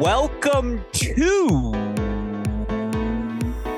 welcome to.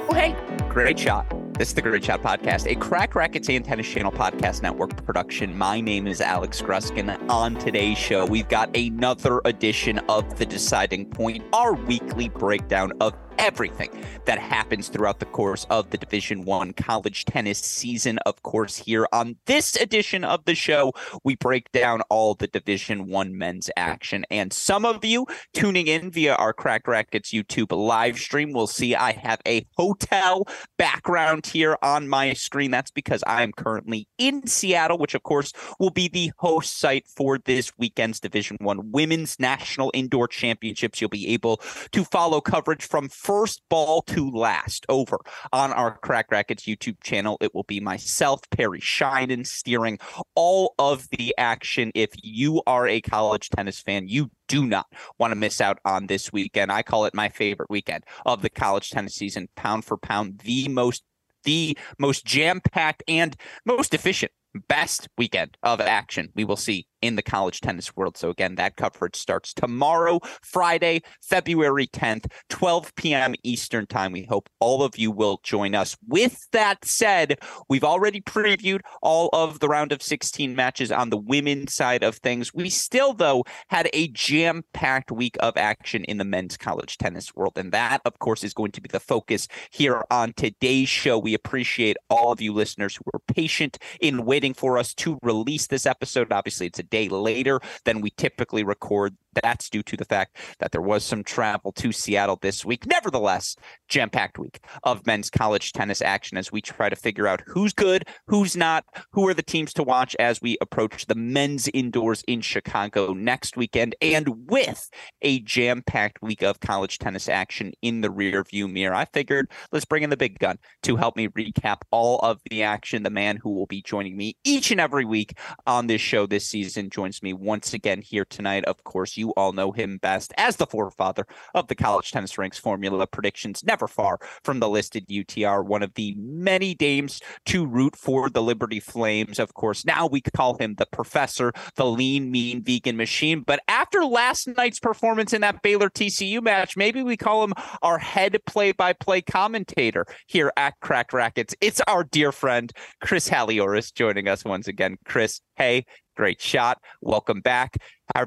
Oh, hey, great shot. This is the Great Shot Podcast, a Crack and Tennis Channel Podcast Network production. My name is Alex Gruskin. On today's show, we've got another edition of The Deciding Point, our weekly breakdown of everything that happens throughout the course of the division one college tennis season. Of course here on this edition of the show we break down all the division one men's action. And some of you tuning in via our cracked racquets youtube live stream will see i have a hotel background here on my screen. That's because i am currently in seattle which of course will be the host site for this weekend's division one women's national indoor championships. You'll be able to follow coverage from first ball to last over on our Cracked Racquets YouTube channel. It will be myself, Perry Shinen, steering all of the action. If you are a college tennis fan, you do not want to miss out on this weekend. I call it my favorite weekend of the college tennis season, pound for pound, the most the most jam-packed and most efficient best weekend of action we will see in the college tennis world. So, again, that coverage starts tomorrow, Friday, February 10th, 12 p.m. Eastern Time. We hope all of you will join us. With that said, we've already previewed all of the round of 16 matches on the women's side of things. We still, though, had a jam packed week of action in the men's college tennis world. And that, of course, is going to be the focus here on today's show. We appreciate all of you listeners who are patient in waiting for us to release this episode. Obviously, it's a day later than we typically record. That's due to the fact that there was some travel to Seattle this week. Nevertheless, jam packed week of men's college tennis action as we try to figure out who's good, who's not, who are the teams to watch as we approach the men's indoors in Chicago next weekend, and with a jam packed week of college tennis action in the rear view mirror. I figured let's bring in the big gun to help me recap all of the action. The man who will be joining me each and every week on this show this season joins me once again here tonight. Of course, you all know him best as the forefather of the college tennis ranks formula predictions, never far from the listed UTR, one of the many dames to root for the Liberty Flames. Of course, now we call him the professor, the lean, mean vegan machine. But after last night's performance in that Baylor TCU match, maybe we call him our head play by play commentator here at Cracked Racquets. It's our dear friend, Chris Halioris, joining us once again. Chris, hey, great shot. Welcome back.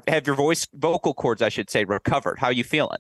Have your voice, vocal cords, I should say, recovered? How are you feeling?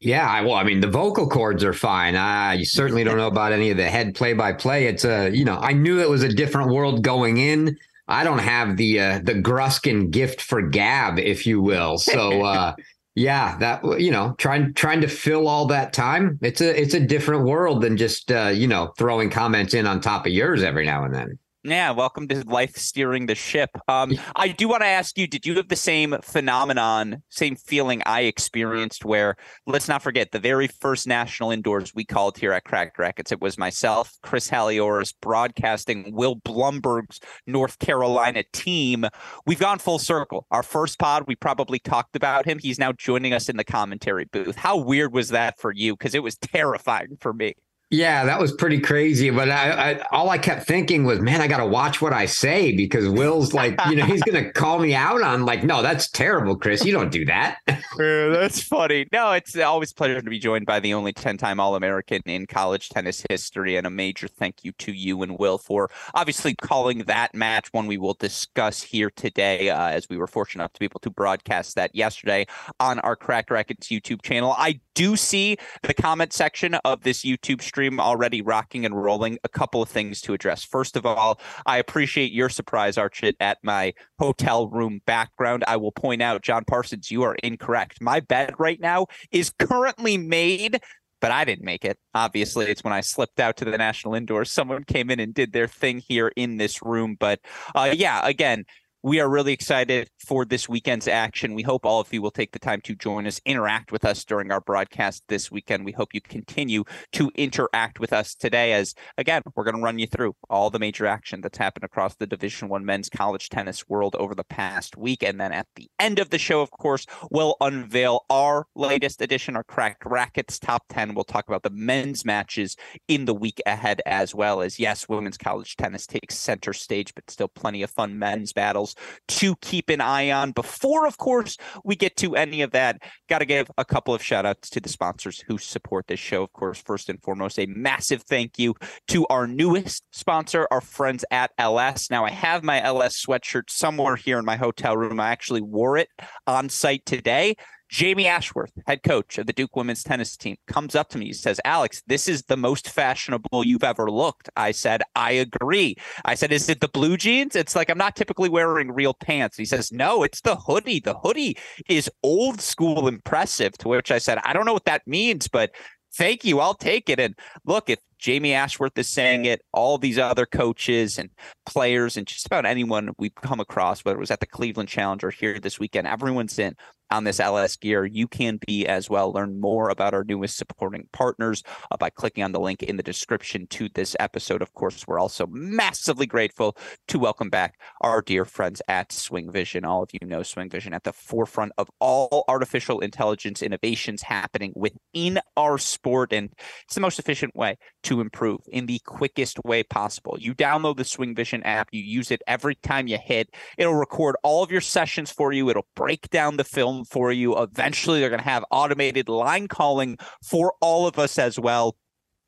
Yeah, well, I mean, the vocal cords are fine. I certainly don't know about any of the head play by play. It's a, you know, I knew it was a different world going in. I don't have the uh, the Gruskin gift for gab, if you will. So, uh, yeah, that you know, trying trying to fill all that time. It's a it's a different world than just uh, you know throwing comments in on top of yours every now and then. Yeah, welcome to life steering the ship. Um, I do want to ask you: Did you have the same phenomenon, same feeling I experienced? Where let's not forget the very first national indoors we called here at Cracked Racquets. It was myself, Chris Halioris, broadcasting Will Blumberg's North Carolina team. We've gone full circle. Our first pod, we probably talked about him. He's now joining us in the commentary booth. How weird was that for you? Because it was terrifying for me. Yeah, that was pretty crazy. But I, I all I kept thinking was, man, I got to watch what I say because Will's like, you know, he's going to call me out on like, no, that's terrible, Chris. You don't do that. yeah, that's funny. No, it's always pleasure to be joined by the only 10 time All American in college tennis history. And a major thank you to you and Will for obviously calling that match, one we will discuss here today, uh, as we were fortunate enough to be able to broadcast that yesterday on our Crack Racquets YouTube channel. I do see the comment section of this YouTube stream already rocking and rolling, a couple of things to address. First of all, I appreciate your surprise, Archit, at my hotel room background. I will point out, John Parsons, you are incorrect. My bed right now is currently made but I didn't make it. Obviously, it's when I slipped out to the national indoors. Someone came in and did their thing here in this room. But uh, yeah, again, we are really excited for this weekend's action. We hope all of you will take the time to join us, interact with us during our broadcast this weekend. We hope you continue to interact with us today as again, we're going to run you through all the major action that's happened across the Division 1 men's college tennis world over the past week and then at the end of the show, of course, we'll unveil our latest edition, our Cracked Racquets top 10. We'll talk about the men's matches in the week ahead as well as yes, women's college tennis takes center stage, but still plenty of fun men's battles to keep an eye on. Before, of course, we get to any of that, got to give a couple of shout outs to the sponsors who support this show. Of course, first and foremost, a massive thank you to our newest sponsor, our friends at LS. Now, I have my LS sweatshirt somewhere here in my hotel room. I actually wore it on site today. Jamie Ashworth, head coach of the Duke women's tennis team, comes up to me. He says, Alex, this is the most fashionable you've ever looked. I said, I agree. I said, Is it the blue jeans? It's like I'm not typically wearing real pants. He says, No, it's the hoodie. The hoodie is old school impressive. To which I said, I don't know what that means, but thank you. I'll take it. And look, if Jamie Ashworth is saying it, all these other coaches and players and just about anyone we've come across, whether it was at the Cleveland Challenge or here this weekend, everyone's in on this LS gear, you can be as well. Learn more about our newest supporting partners uh, by clicking on the link in the description to this episode. Of course, we're also massively grateful to welcome back our dear friends at Swing Vision. All of you know Swing Vision at the forefront of all artificial intelligence innovations happening within our sport. And it's the most efficient way to improve in the quickest way possible. You download the Swing Vision app, you use it every time you hit, it'll record all of your sessions for you, it'll break down the film for you. Eventually, they're going to have automated line calling for all of us as well.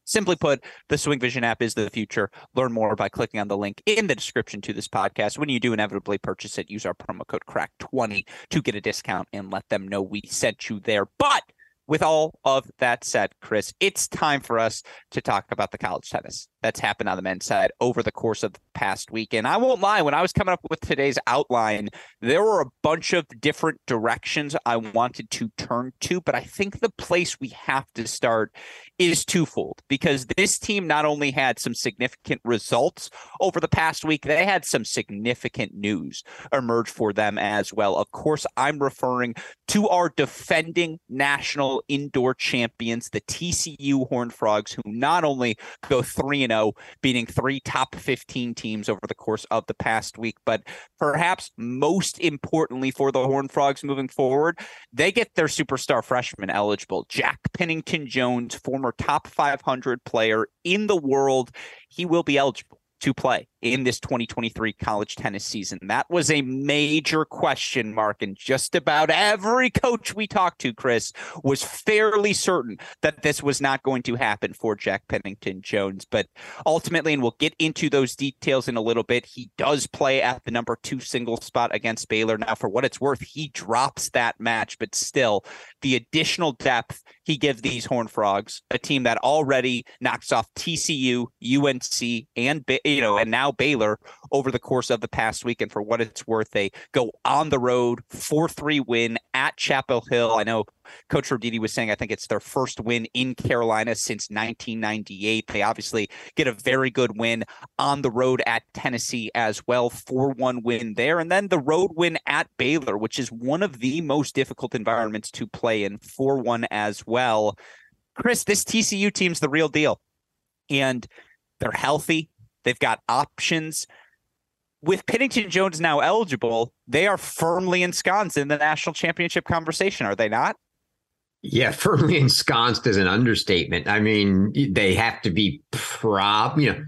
Simply put, the Swing Vision app is the future. Learn more by clicking on the link in the description to this podcast. When you do inevitably purchase it, use our promo code CRACK20 to get a discount and let them know we sent you there. But with all of that said, Chris, it's time for us to talk about the college tennis that's happened on the men's side over the course of the past week. And I won't lie, when I was coming up with today's outline, there were a bunch of different directions I wanted to turn to. But I think the place we have to start is twofold because this team not only had some significant results over the past week, they had some significant news emerge for them as well. Of course, I'm referring to our defending national indoor champions, the TCU Horned Frogs, who not only go 3 0, beating three top 15 teams over the course of the past week. But perhaps most importantly for the Horned Frogs moving forward, they get their superstar freshman eligible. Jack Pinnington Jones, former top 500 player in the world, he will be eligible to play in this 2023 college tennis season. That was a major question mark. And just about every coach we talked to, Chris, was fairly certain that this was not going to happen for Jack Pinnington Jones. But ultimately, and we'll get into those details in a little bit, he does play at the number two single spot against Baylor. Now, for what it's worth, he drops that match, but still, the additional depth he gives these Horn Frogs, a team that already knocks off TCU, UNC, and you know, and now Baylor over the course of the past week. And for what it's worth, they go on the road, 4 3 win at Chapel Hill. I know Coach Roditi was saying, I think it's their first win in Carolina since 1998. They obviously get a very good win on the road at Tennessee as well, 4 1 win there. And then the road win at Baylor, which is one of the most difficult environments to play in, 4 1 as well. Chris, this TCU team's the real deal. And they're healthy. They've got options. With Pinnington Jones now eligible, they are firmly ensconced in the national championship conversation, are they not? Yeah, firmly ensconced is an understatement. I mean, they have to be prob, you know,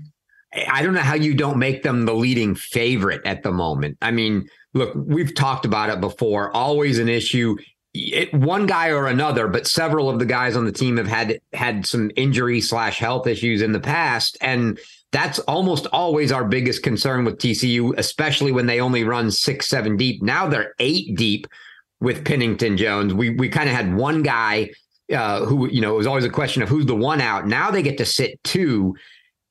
I don't know how you don't make them the leading favorite at the moment. I mean, look, we've talked about it before, always an issue. It, one guy or another, but several of the guys on the team have had had some injury slash health issues in the past, and that's almost always our biggest concern with TCU, especially when they only run six, seven deep. Now they're eight deep with Pinnington Jones. We we kind of had one guy uh, who you know it was always a question of who's the one out. Now they get to sit two,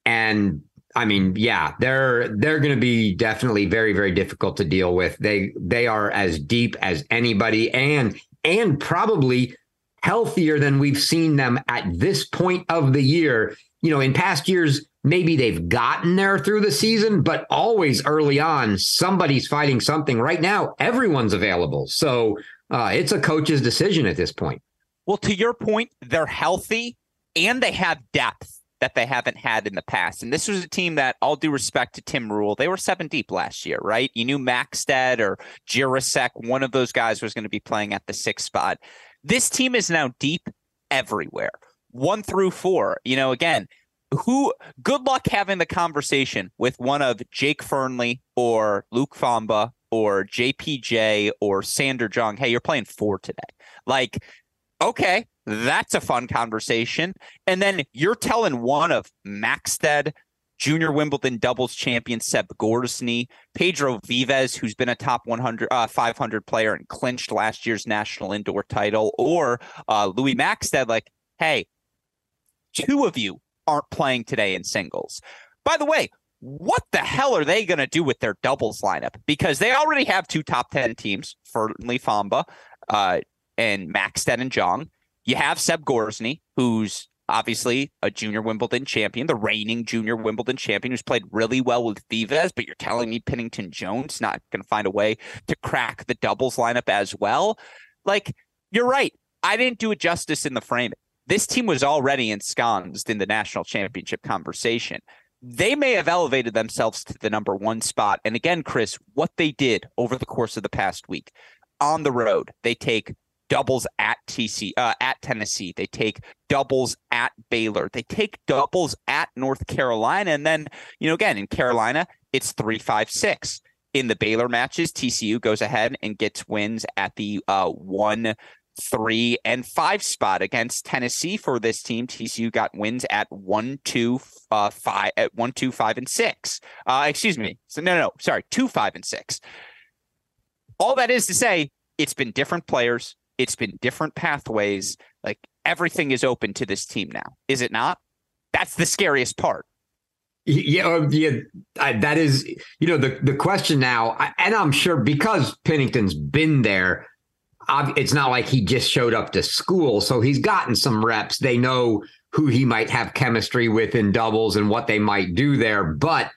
and I mean, yeah, they're they're going to be definitely very very difficult to deal with. They they are as deep as anybody, and and probably healthier than we've seen them at this point of the year. You know, in past years maybe they've gotten there through the season, but always early on, somebody's fighting something. Right now, everyone's available. So uh, it's a coach's decision at this point. Well, to your point, they're healthy and they have depth that they haven't had in the past. And this was a team that, all due respect to Tim Rule, they were seven deep last year, right? You knew Maxted or Jirasek, one of those guys was going to be playing at the sixth spot. This team is now deep everywhere, one through four. You know, again, who good luck having the conversation with one of Jake Fearnley or Luke Fomba or JPJ or Sander Jong, hey, you're playing four today. Like, okay, that's a fun conversation. And then you're telling one of Maxted, junior Wimbledon doubles champion Seb Gorzny, Pedro Vives, who's been a top 100, uh, 500 player and clinched last year's national indoor title, or uh, Louis Maxted, like, hey, two of you aren't playing today in singles. By the way, what the hell are they going to do with their doubles lineup? Because they already have two top 10 teams, Fearnley Fomba uh, and Maxted and Jong. You have Seb Gorzny, who's obviously a junior Wimbledon champion, the reigning junior Wimbledon champion who's played really well with Vives, but you're telling me Pinnington Jones not going to find a way to crack the doubles lineup as well? Like, you're right. I didn't do it justice in the framing. This team was already ensconced in the national championship conversation. They may have elevated themselves to the number one spot. And again, Chris, what they did over the course of the past week on the road, they take doubles at TC uh, at Tennessee. They take doubles at Baylor. They take doubles at North Carolina, and then you know again in Carolina it's three five six. In the Baylor matches, TCU goes ahead and gets wins at the uh, one three and five spot against Tennessee for this team. TCU got wins at one, two, uh, five, at one, two, five, and six. Uh, excuse me. So no, no, sorry, two, five, and six. All that is to say, it's been different players, it's been different pathways. Like everything is open to this team now, is it not? That's the scariest part. Yeah, uh, yeah, I, that is, you know, the the question now, and I'm sure because Pinnington's been there, it's not like he just showed up to school, so he's gotten some reps. They know who he might have chemistry with in doubles and what they might do there, but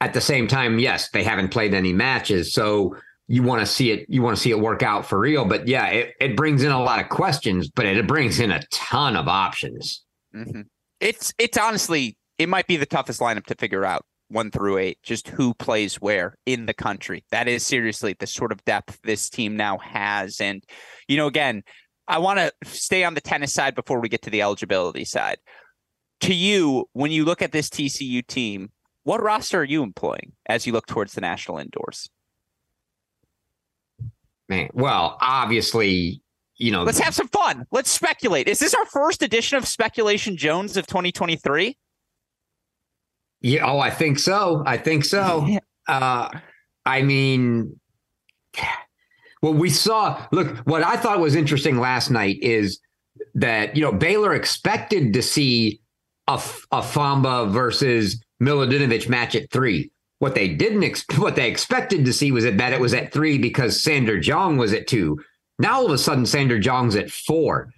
at the same time, yes, they haven't played any matches, so you want to see it you want to see it work out for real. But yeah it, it brings in a lot of questions but it, brings in a ton of options. Mm-hmm. it's it's honestly it might be the toughest lineup to figure out one through eight just who plays where in the country that is seriously the sort of depth this team now has and you know again i want to stay on the tennis side before we get to the eligibility side to you when you look at this tcu team what roster are you employing as you look towards the national indoors Man, well, obviously, you know. Let's have some fun. Let's speculate. Is this our first edition of Speculation Jones of 2023? Yeah. Oh, I think so. I think so. uh, I mean, well, we saw. Look, what I thought was interesting last night is that you know Baylor expected to see a, a Fomba versus Miladinovic match at three. What they didn't, ex- what they expected to see was that, that it was at three because Sander Jong was at two. Now all of a sudden, Sander Jong's at four.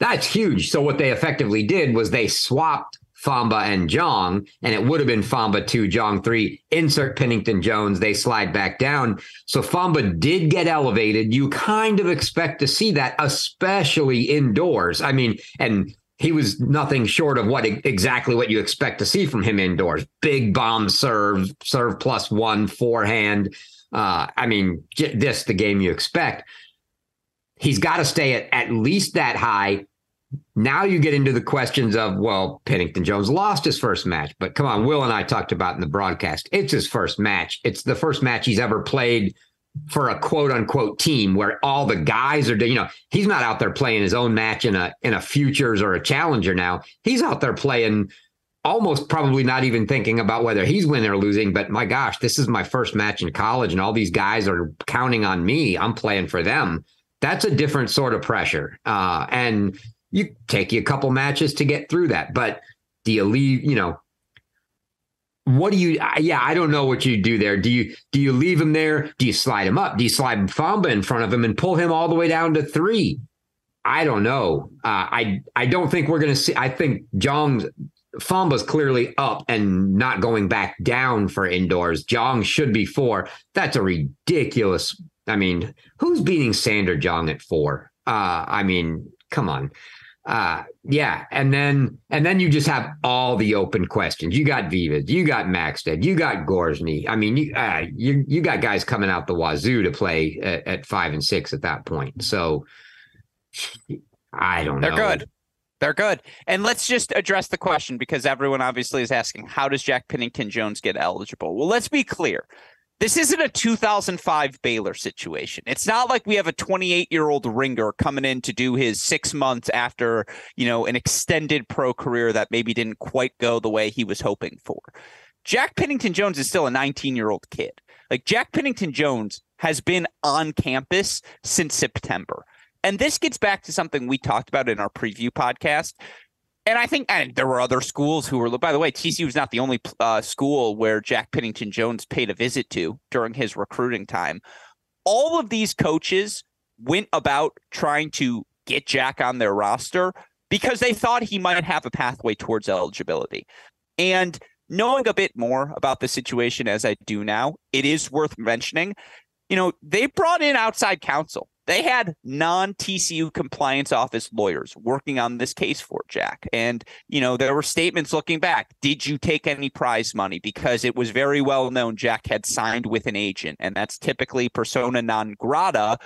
That's huge. So what they effectively did was they swapped Fomba and Jong, and it would have been Fomba two, Jong three. Insert Pinnington Jones. They slide back down. So Fomba did get elevated. You kind of expect to see that, especially indoors. I mean, and he was nothing short of what exactly what you expect to see from him indoors. Big bomb serve, serve plus one forehand. Uh, I mean, this the game you expect. He's got to stay at at least that high. Now you get into the questions of well, Pinnington Jones lost his first match, but come on, Will and I talked about in the broadcast. It's his first match. It's the first match he's ever played for a quote unquote team where all the guys are, you know, he's not out there playing his own match in a in a futures or a challenger now. He's out there playing almost probably not even thinking about whether he's winning or losing, but my gosh, this is my first match in college and all these guys are counting on me. I'm playing for them. That's a different sort of pressure. Uh, and you take you a couple matches to get through that. But do you leave, you know, what do you yeah i don't know what you do there. Do you do you leave him there? Do you slide him up? Do you slide fomba in front of him and pull him all the way down to three? I don't know. Uh, i i don't think we're gonna see i think jong's fomba's clearly up and not going back down for indoors. Jong should be four. That's a ridiculous i mean who's beating sander jong at four? Uh i mean come on uh yeah and then and then you just have all the open questions. You got Vives you got maxted you got gorzny i mean you uh, you you got guys coming out the wazoo to play at, at five and six at that point. So i don't they're know. they're good. They're good. And let's just address the question because everyone obviously is asking how does jack pinnington jones get eligible? Well let's be clear This isn't a 2005 Baylor situation. It's not like we have a 28 year old ringer coming in to do his six months after, you know, an extended pro career that maybe didn't quite go the way he was hoping for. Jack Pinnington Jones is still a 19 year old kid. Like Jack Pinnington Jones has been on campus since September. And this gets back to something we talked about in our preview podcast. And I think and there were other schools who were, by the way, TCU was not the only uh, school where Jack Pinnington Jones paid a visit to during his recruiting time. All of these coaches went about trying to get Jack on their roster because they thought he might have a pathway towards eligibility. And knowing a bit more about the situation as I do now, it is worth mentioning. You know, they brought in outside counsel. They had non TCU compliance office lawyers working on this case for Jack. And, you know, there were statements looking back. Did you take any prize money? Because it was very well known Jack had signed with an agent, and that's typically persona non grata,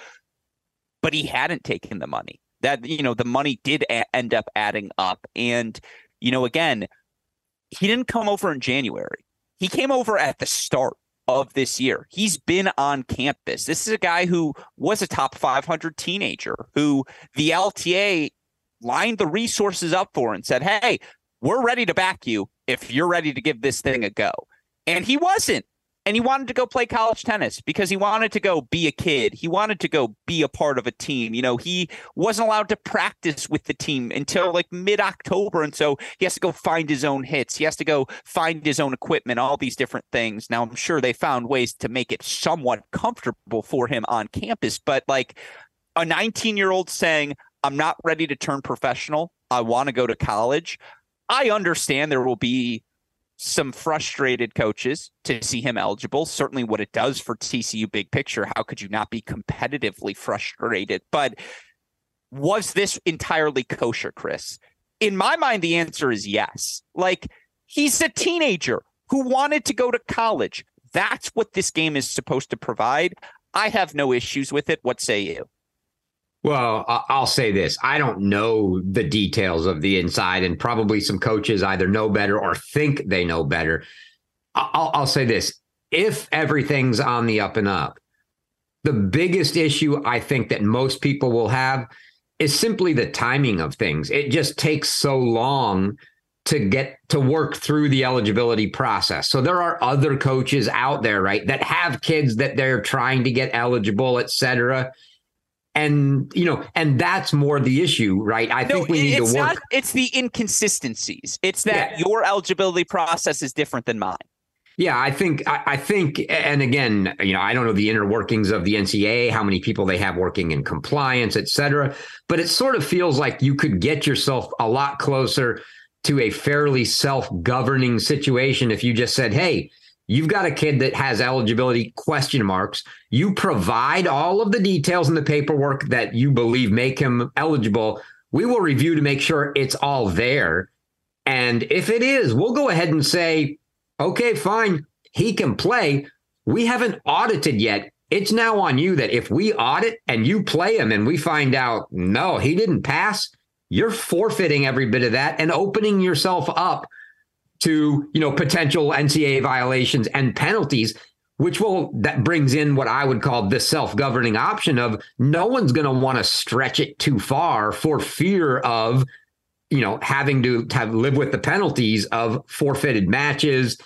but he hadn't taken the money. That, you know, the money did a- end up adding up. And, you know, again, he didn't come over in January. He came over at the start of this year. He's been on campus. This is a guy who was a top 500 teenager who the LTA lined the resources up for and said, Hey, we're ready to back you if you're ready to give this thing a go. And he wasn't and he wanted to go play college tennis because he wanted to go be a kid. He wanted to go be a part of a team. You know, he wasn't allowed to practice with the team until like mid October. And so he has to go find his own hits. He has to go find his own equipment, all these different things. Now, I'm sure they found ways to make it somewhat comfortable for him on campus, but like a 19 year old saying, I'm not ready to turn professional. I want to go to college. I understand there will be some frustrated coaches to see him eligible. Certainly, what it does for TCU big picture. How could you not be competitively frustrated? But was this entirely kosher, Chris? In my mind, the answer is yes. Like, he's a teenager who wanted to go to college. That's what this game is supposed to provide. I have no issues with it. What say you? Well, I'll say this. I don't know the details of the inside, and probably some coaches either know better or think they know better. I'll, I'll say this if everything's on the up and up, the biggest issue I think that most people will have is simply the timing of things. It just takes so long to get to work through the eligibility process. So there are other coaches out there, right, that have kids that they're trying to get eligible, et cetera and you know and that's more the issue right? I no, think we need to work not, it's the inconsistencies. It's that yeah. your eligibility process is different than mine. Yeah i think I, I, think and again you know i don't know the inner workings of the ncaa how many people they have working in compliance et cetera but it sort of feels like you could get yourself a lot closer to a fairly self-governing situation if you just said hey You've got a kid that has eligibility question marks. You provide all of the details in the paperwork that you believe make him eligible. We will review to make sure it's all there. And if it is, we'll go ahead and say, okay, fine, he can play. We haven't audited yet. It's now on you that if we audit and you play him and we find out, no, he didn't pass, you're forfeiting every bit of that and opening yourself up to you know potential NCAA violations and penalties, which will that brings in what I would call the self-governing option of no one's going to want to stretch it too far for fear of you know having to have live with the penalties of forfeited matches.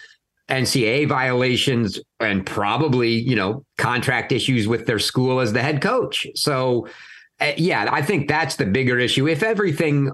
NCAA violations and probably, you know, contract issues with their school as the head coach. So, uh, yeah, I think that's the bigger issue. If everything,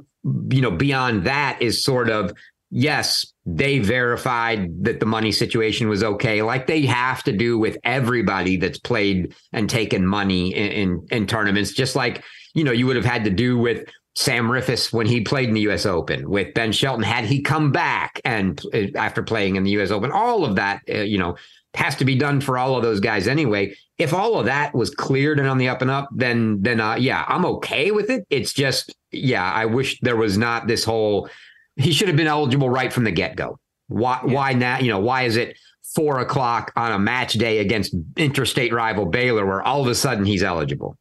you know, beyond that is sort of yes, they verified that the money situation was okay, like they have to do with everybody that's played and taken money in, in, in tournaments, just like you know you would have had to do with Sam Riffice when he played in the U.S. Open, with Ben Shelton had he come back and uh, after playing in the U.S. Open, all of that, uh, you know, has to be done for all of those guys anyway. If all of that was cleared and on the up and up, then then uh, yeah, I'm okay with it. It's just yeah, I wish there was not this whole he should have been eligible right from the get go. Why? Yeah. Why now? You know, why is it four o'clock on a match day against interstate rival Baylor, where all of a sudden he's eligible?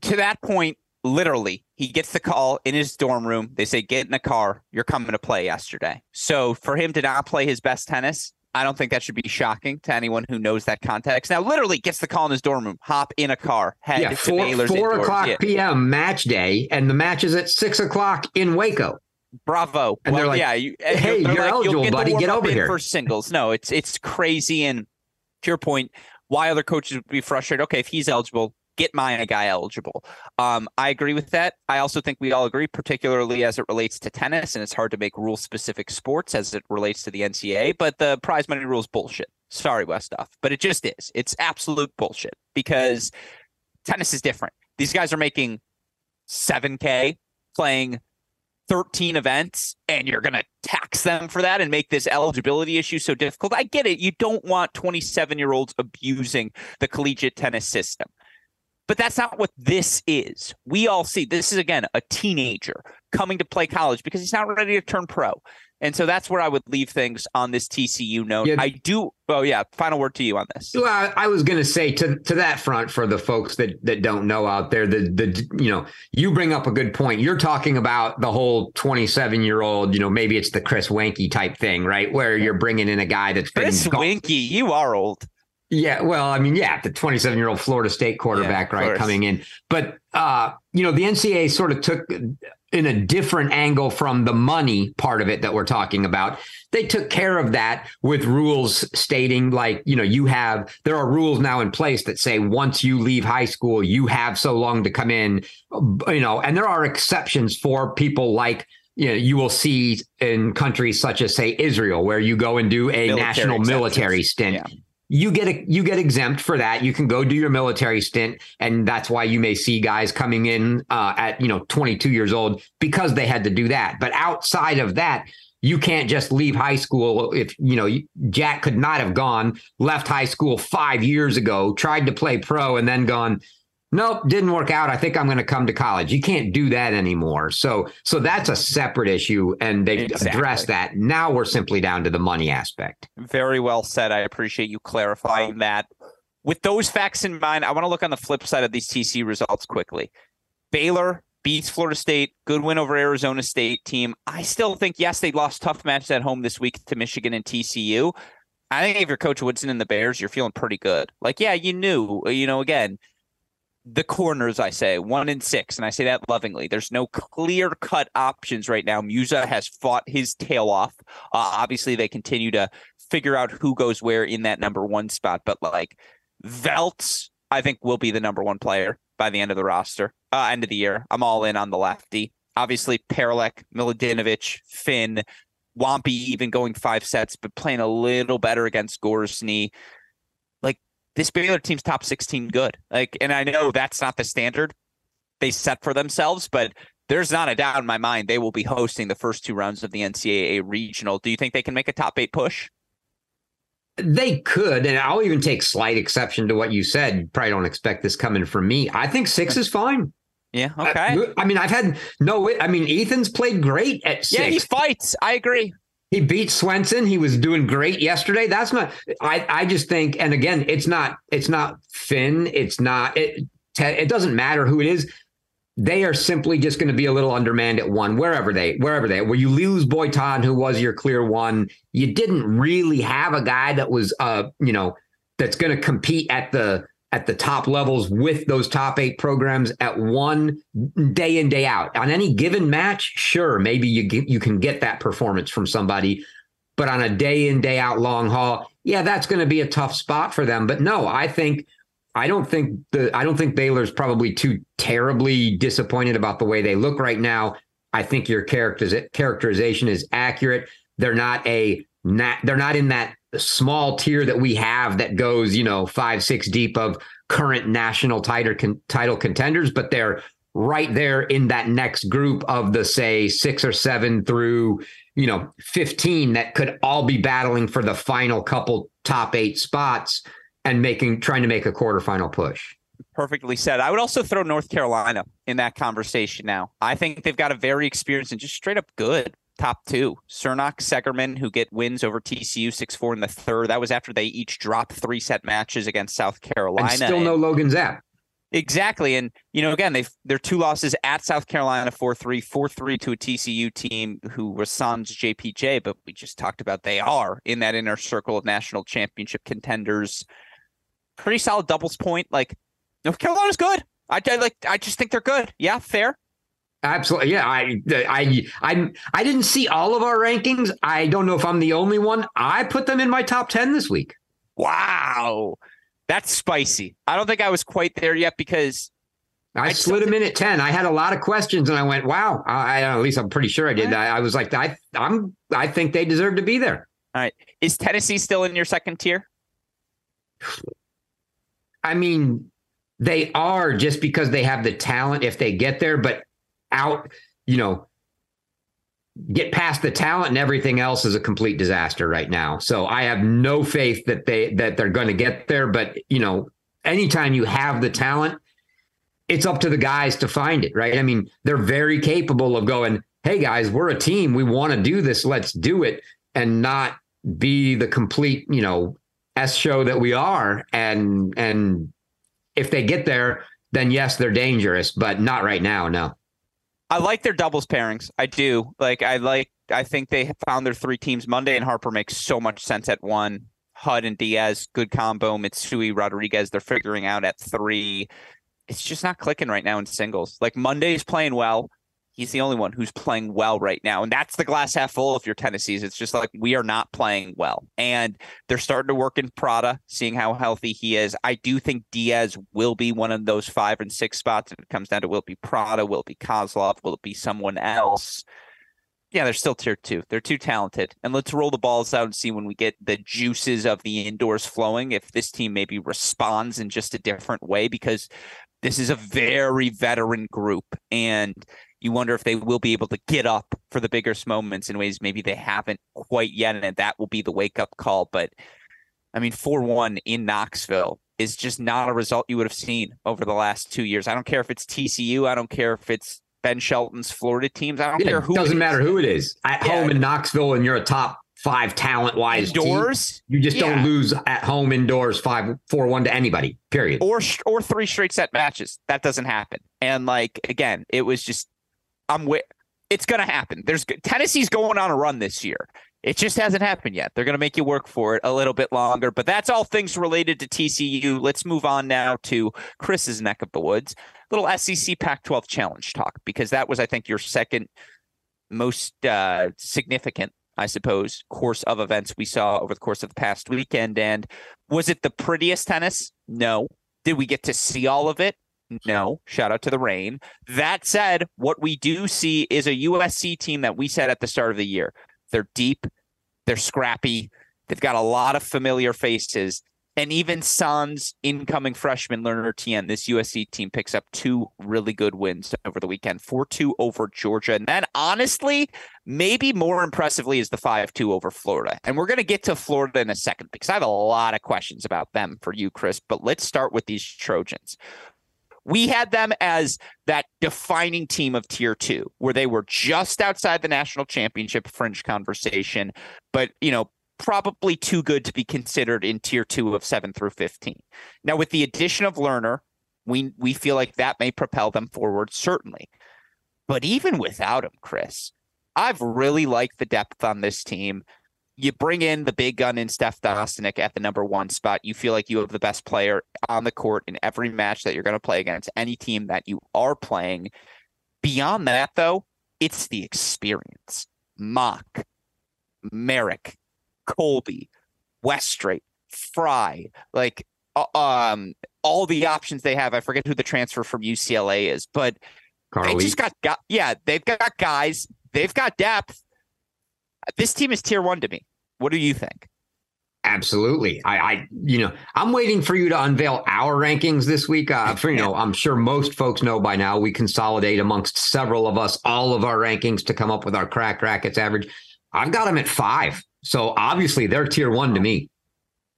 To that point, literally, he gets the call in his dorm room. They say, "Get in the car. You're coming to play yesterday." So for him to not play his best tennis I don't think that should be shocking to anyone who knows that context. Now, literally gets the call in his dorm room, hop in a car, head yeah, to four, Baylor's four indoors. o'clock Yeah. p.m. match day, and the match is at six o'clock in Waco. Bravo. And well, they're like, yeah, you, "Hey, you're eligible, get the buddy. Get over here." for singles. No, it's it's crazy. And to your point, why other coaches would be frustrated? Okay, if he's eligible, get my guy eligible. Um, I agree with that. I also think we all agree, particularly as it relates to tennis, and it's hard to make rule specific sports as it relates to the NCAA. But the prize money rule is bullshit. Sorry, Westoff, but it just is. It's absolute bullshit because tennis is different. These guys are making 7K playing 13 events and you're going to tax them for that and make this eligibility issue so difficult. I get it. You don't want 27 year olds abusing the collegiate tennis system. But that's not what this is. We all see this is, again, a teenager coming to play college because he's not ready to turn pro. And so that's where I would leave things on this TCU note. Yeah. I do. Oh, yeah. Final word to you on this. Well, I, I was going to say to to that front for the folks that that don't know out there, the the you know you bring up a good point. You're talking about the whole 27 year old, you know, maybe it's the Chris Weinke type thing, right? Where you're bringing in a guy that's been Chris Weinke, you are old. Yeah, well, I mean, yeah, the 27 year old Florida State quarterback, of right, course. coming in. But uh, you know, the NCAA sort of took in a different angle from the money part of it that we're talking about. They took care of that with rules stating like, you know, you have there are rules now in place that say once you leave high school, you have so long to come in, you know, and there are exceptions for people like you know, you will see in countries such as say Israel, where you go and do a Military national exceptions. military stint Yeah. You get a, you get exempt for that. You can go do your military stint, and that's why you may see guys coming in uh, at you know 22 years old because they had to do that. But outside of that, you can't just leave high school. If you know Jack could not have gone left high school five years ago, tried to play pro, and then gone. Nope, didn't work out. I think I'm going to come to college. You can't do that anymore. So, so that's a separate issue, and they Exactly. addressed that. Now we're simply down to the money aspect. Very well said. I appreciate you clarifying that. With those facts in mind, I want to look on the flip side of these TC results quickly. Baylor beats Florida State, good win over Arizona State team. I still think, yes, they lost tough matches at home this week to Michigan and TCU. I think if you're Coach Woodson and the Bears, you're feeling pretty good. Like, yeah, you knew, you know, again, the corners, I say, one and six, and I say that lovingly. There's no clear cut options right now. Musa has fought his tail off. Uh, obviously, they continue to figure out who goes where in that number one spot, but like Veltz, I think will be the number one player by the end of the roster, uh, end of the year. I'm all in on the lefty. Obviously, Paralek, Miladinovic, Finn, Wampy even going five sets, but playing a little better against Gorzny. This Baylor team's top 16 good. Like, and I know that's not the standard they set for themselves, but there's not a doubt in my mind they will be hosting the first two rounds of the NCAA regional. Do you think they can make a top eight push? They could, and I'll even take slight exception to what you said. You probably don't expect this coming from me. I think six is fine. Yeah. Uh, okay. I, mean, I've had no. I mean, Ethan's played great at yeah, he six. fights. I agree. He beat Swenson. He was doing great yesterday. That's not. I. I just think, and again, it's not. It's not Finn. It's not. It. It doesn't matter who it is. They are simply just going to be a little undermanned at one, wherever they, wherever they. Where you lose Boitan, who was your clear one, you didn't really have a guy that was, uh, you know, that's going to compete at the at the top levels with those top eight programs at one day in day out. On any given match sure maybe you get, you can get that performance from somebody but on a day in day out long haul yeah that's going to be a tough spot for them. But no i think i don't think the i don't think baylor's probably too terribly disappointed about the way they look right now. I think your characters characterization is accurate. They're not a not they're not in that small tier that we have that goes, you know, five, six deep of current national title con- title contenders, but they're right there in that next group of the say six or seven through, you know, 15 that could all be battling for the final couple top eight spots and making trying to make a quarterfinal push. Perfectly said. I would also throw North Carolina in that conversation now. I think they've got a very experienced and just straight up good top two. Cernoch, Segerman, who get wins over TCU 6 4 in the third. That was after they each dropped three set matches against South Carolina. And still no Logan Zapp. Exactly. And, you know, again, they their two losses at South Carolina 4 3, 4 3 to a TCU team who was sans JPJ, but we just talked about they are in that inner circle of national championship contenders. Pretty solid doubles point. Like, North Carolina's good. I, I like I just think they're good. Yeah, fair. Absolutely. Yeah. I, I, I, I didn't see all of our rankings. I don't know if I'm the only one. I put them in my top 10 this week. Wow. That's spicy. I don't think I was quite there yet because I, I slid them in at 10. I had a lot of questions and I went, wow. I, at least I'm pretty sure I did. I, I was like, I, I'm, I think they deserve to be there. All right. Is Tennessee still in your second tier? I mean, they are just because they have the talent if they get there, but out, you know, get past the talent and everything else is a complete disaster right now. So I have no faith that they that they're going to get there, but you know, anytime you have the talent, it's up to the guys to find it, right? I mean, they're very capable of going, "Hey guys, we're a team. We want to do this. Let's do it." And not be the complete, you know, S show that we are and and if they get there, then yes, they're dangerous, but not right now, no. I like their doubles pairings. I do. Like I like I think they found their three teams. Monday and Harper makes so much sense at one. Hud and Diaz, good combo. Mitsui, Rodriguez, they're figuring out at three. It's just not clicking right now in singles. Like Monday's playing well he's the only one who's playing well right now. And that's the glass half full if you're Tennessee's. It's just like we are not playing well. And they're starting to work in Prada, seeing how healthy he is. I do think Diaz will be one of those five and six spots. If it comes down to will it be Prada, will it be Kozlov, will it be someone else? Yeah, they're still tier two. They're too talented. And let's roll the balls out and see when we get the juices of the indoors flowing if this team maybe responds in just a different way because this is a very veteran group. And you wonder if they will be able to get up for the biggest moments in ways maybe they haven't quite yet, and that will be the wake up call. But I mean, 4 1 in Knoxville is just not a result you would have seen over the last two years. I don't care if it's TCU, I don't care if it's Ben Shelton's Florida teams. I don't yeah, care who. It doesn't it matter who it is. At yeah. home in Knoxville, and you're a top five talent wise indoors. Team, you just yeah. don't lose at home indoors five four one to anybody. Period. Or or three straight set matches. That doesn't happen. And like again, it was just I'm with. It's going to happen. There's Tennessee's going on a run this year. It just hasn't happened yet. They're going to make you work for it a little bit longer. But that's all things related to TCU. Let's move on now to Chris's neck of the woods. Little SEC Pac 12 challenge talk, because that was, I think, your second most uh, significant, I suppose, course of events we saw over the course of the past weekend. And was it the prettiest tennis? No. Did we get to see all of it? No, shout out to the rain. That said, what we do see is a USC team that we said at the start of the year. They're deep, they're scrappy, they've got a lot of familiar faces. And even Sans incoming freshman Learner Tien, this USC team picks up two really good wins over the weekend 4 2 over Georgia. And then, honestly, maybe more impressively is the 5 2 over Florida. And we're going to get to Florida in a second because I have a lot of questions about them for you, Chris. But let's start with these Trojans we had them as that defining team of tier two, where they were just outside the national championship fringe conversation, but you know, probably too good to be considered in tier two of seven through 15. Now, with the addition of Learner, we we feel like that may propel them forward, certainly. But even without him, Chris, I've really liked the depth on this team you bring in the big gun in Steph Dostanic at the number one spot. You feel like you have the best player on the court in every match that you're going to play against any team that you are playing. Beyond that, though, it's the experience. Mock, Merrick, Colby, Weststrate, Fry, like uh, um, all the options they have. I forget who the transfer from UCLA is, but Carly. they just got, got yeah, they've got guys, they've got depth this team is tier one to me. What do you think? Absolutely. I, I, you know, I'm waiting for you to unveil our rankings this week. Uh, for, you know, I'm sure most folks know by now we consolidate amongst several of us all of our rankings to come up with our crack rackets average. I've got them at five. So obviously they're tier one to me.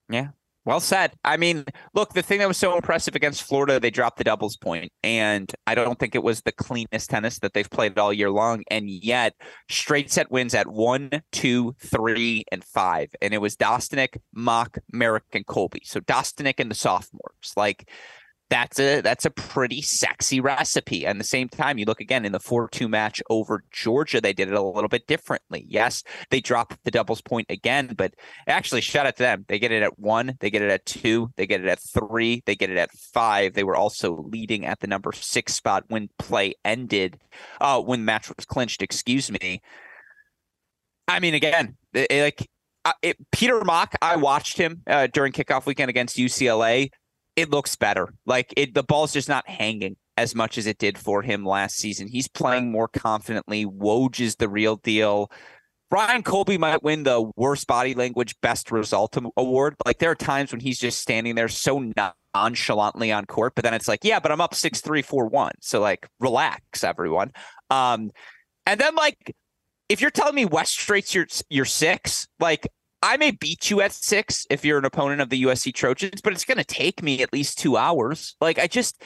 Yeah. Well said. I mean, look, the thing that was so impressive against Florida, they dropped the doubles point, and I don't think it was the cleanest tennis that they've played all year long. And yet, straight set wins at one, two, three, and five, and it was Dostanic, Mock, Merrick, and Colby. So Dostanic and the sophomores, like that's a that's a pretty sexy recipe. And the same time, you look again in the 4-2 match over Georgia, they did it a little bit differently. Yes, they dropped the doubles point again, but actually shout out to them. They get it at one, they get it at two, they get it at three, they get it at five. They were also leading at the number six spot when play ended, uh, when the match was clinched, excuse me. I mean, again, it, like it, Peter Mock, I watched him uh, during kickoff weekend against UCLA it looks better. Like it, the ball's just not hanging as much as it did for him last season. He's playing more confidently. Woj is the real deal. Brian Colby might win the worst body language best result award. Like there are times when he's just standing there so nonchalantly on court, but then it's like, yeah, but I'm up six three four one. So like relax, everyone. Um, and then like if you're telling me Weststrate's your your six, like I may beat you at six if you're an opponent of the USC Trojans, but it's going to take me at least two hours. Like I just,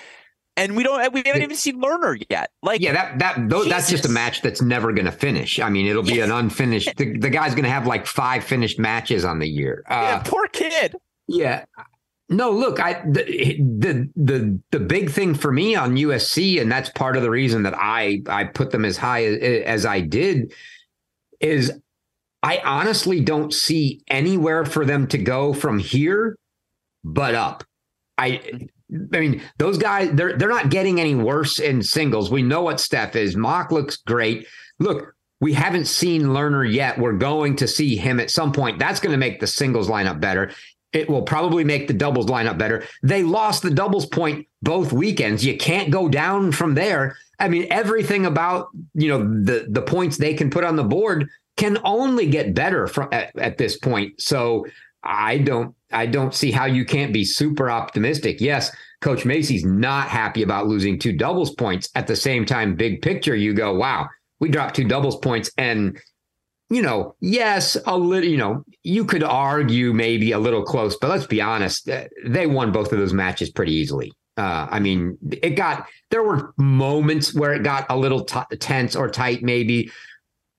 and we don't, we haven't even seen Learner yet. Like, yeah, that that those, that's just a match that's never going to finish. I mean, it'll be an unfinished. The, the guy's going to have like five finished matches on the year. Uh, yeah, poor kid. Yeah. No, look, I the, the the the big thing for me on USC, and that's part of the reason that I I put them as high as, as I did, is I honestly don't see anywhere for them to go from here but up. I I mean, those guys they're they're not getting any worse in singles. We know what Steph is. Makk looks great. Look, we haven't seen Learner yet. We're going to see him at some point. That's going to make the singles lineup better. It will probably make the doubles lineup better. They lost the doubles point both weekends. You can't go down from there. I mean, everything about you know the the points they can put on the board can only get better from at, at this point. So I don't I don't see how you can't be super optimistic. Yes, Coach Masi's not happy about losing two doubles points. At the same time, big picture, you go, wow, we dropped two doubles points. And, you know, yes, a little, you know, you could argue maybe a little close, but let's be honest, uh, they won both of those matches pretty easily. Uh, I mean, it got, there were moments where it got a little t- tense or tight, maybe,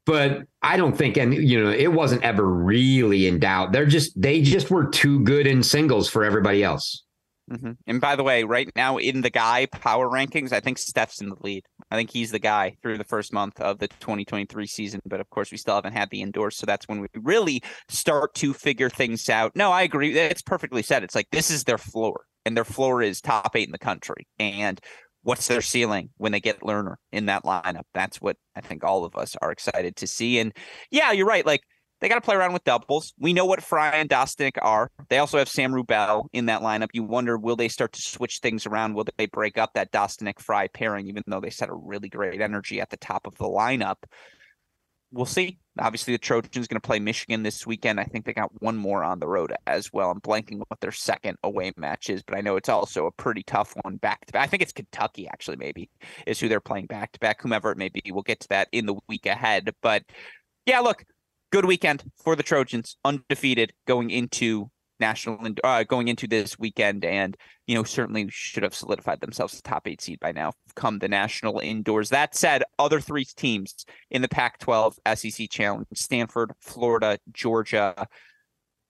but I don't think, and you know, it wasn't ever really in doubt. They're just they just were too good in singles for everybody else. Mm-hmm. And by the way, right now in the guy power rankings, I think Steph's in the lead. I think he's the guy through the first month of the 2023 season. But of course, we still haven't had the indoors. So that's when we really start to figure things out. No, I agree. It's perfectly said. It's like this is their floor, and their floor is top eight in the country. And what's their ceiling when they get Learner in that lineup? That's what I think all of us are excited to see. And yeah, you're right. Like they got to play around with doubles. We know what Frye and Dostanic are. They also have Sam Rubel in that lineup. You wonder, will they start to switch things around? Will they break up that Dostanic Frye pairing, even though they set a really great energy at the top of the lineup? We'll see. Obviously, the Trojans going to play Michigan this weekend. I think they got one more on the road as well. I'm blanking what their second away match is, but I know it's also a pretty tough one back to back. I think it's Kentucky, actually, maybe, is who they're playing back to back, whomever it may be. We'll get to that in the week ahead. But yeah, look, good weekend for the Trojans, undefeated going into national uh, going into this weekend, and you know certainly should have solidified themselves top eight seed by now. Come the national indoors. That said, other three teams in the Pac-12 SEC Challenge: Stanford, Florida, Georgia.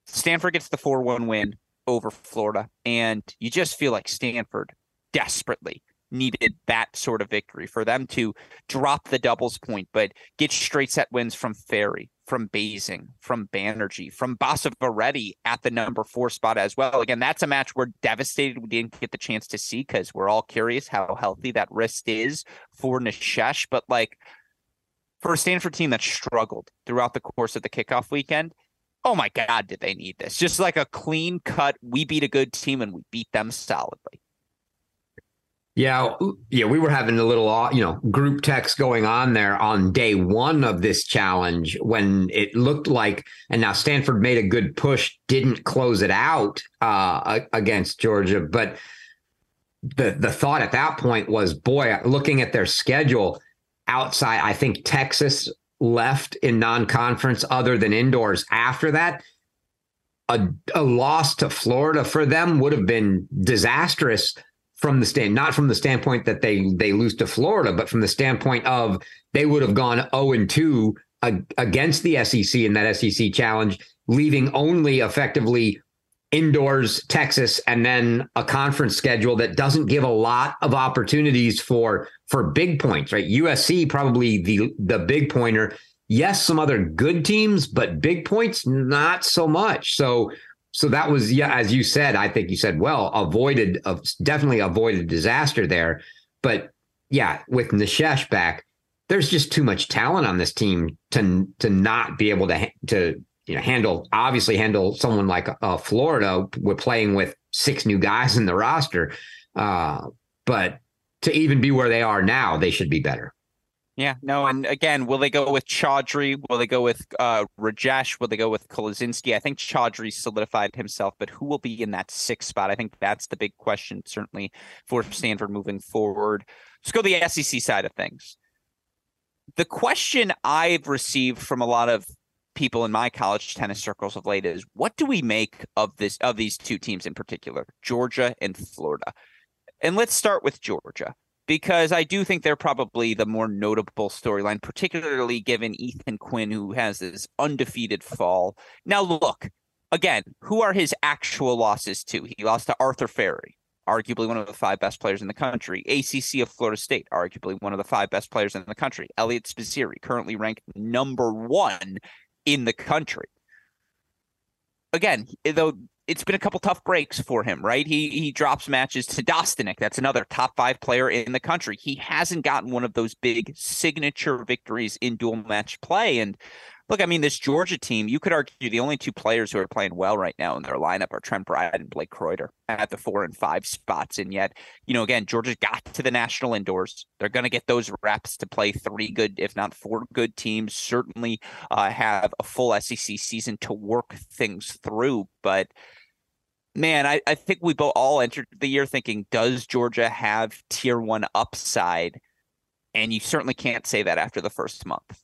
Stanford gets the four-one win over Florida, and you just feel like Stanford desperately needed that sort of victory for them to drop the doubles point, but get straight set wins from Fery, from Basing, from Banerjee, from Basavareddy at the number four spot as well. Again, that's a match we're devastated we didn't get the chance to see because we're all curious how healthy that wrist is for Nishesh. But like for a Stanford team that struggled throughout the course of the kickoff weekend, oh my God, did they need this? Just like a clean cut, we beat a good team and we beat them solidly. Yeah, yeah, we were having a little, uh, you know, group text going on there on day one of this challenge when it looked like, and now Stanford made a good push, didn't close it out uh, against Georgia, but the the thought at that point was, boy, looking at their schedule outside, I think Texas left in non-conference other than indoors. After that, a, a loss to Florida for them would have been disastrous from the stand, not from the standpoint that they they lose to Florida, but from the standpoint of they would have gone 0 and 2 against the SEC in that SEC challenge, leaving only effectively indoors Texas and then a conference schedule that doesn't give a lot of opportunities for for big points, right? USC probably the the big pointer. Yes, some other good teams, but big points not so much. So so that was yeah, as you said, I think you said well, avoided of definitely avoided disaster there. But yeah, with Nishesh back, there's just too much talent on this team to to not be able to to you know handle obviously handle someone like uh, Florida with playing with six new guys in the roster, uh, but to even be where they are now, they should be better. Yeah, no, and again, will they go with Chaudhry? Will they go with uh, Rajesh? Will they go with Kolaczynski? I think Chaudhry solidified himself, but who will be in that sixth spot? I think that's the big question, certainly for Stanford moving forward. Let's go to the SEC side of things. The question I've received from a lot of people in my college tennis circles of late is what do we make of this of these two teams in particular, Georgia and Florida? And let's start with Georgia because I do think they're probably the more notable storyline, particularly given Ethan Quinn, who has this undefeated fall. Now, look, again, who are his actual losses to? He lost to Arthur Fery, arguably one of the five best players in the country. ACC of Florida State, arguably one of the five best players in the country. Eliot Spizzirri, currently ranked number one in the country. Again, though it's been a couple tough breaks for him, right? He he drops matches to Dostanic. That's another top five player in the country. He hasn't gotten one of those big signature victories in dual match play. And look, I mean, this Georgia team, you could argue the only two players who are playing well right now in their lineup are Trent Bryde and Blake Croyder at the four and five spots. And yet, you know, again, Georgia got to the national indoors. They're going to get those reps to play three good, if not four good teams. Certainly uh, have a full SEC season to work things through. But man, I, I think we both all entered the year thinking, does Georgia have tier one upside? And you certainly can't say that after the first month.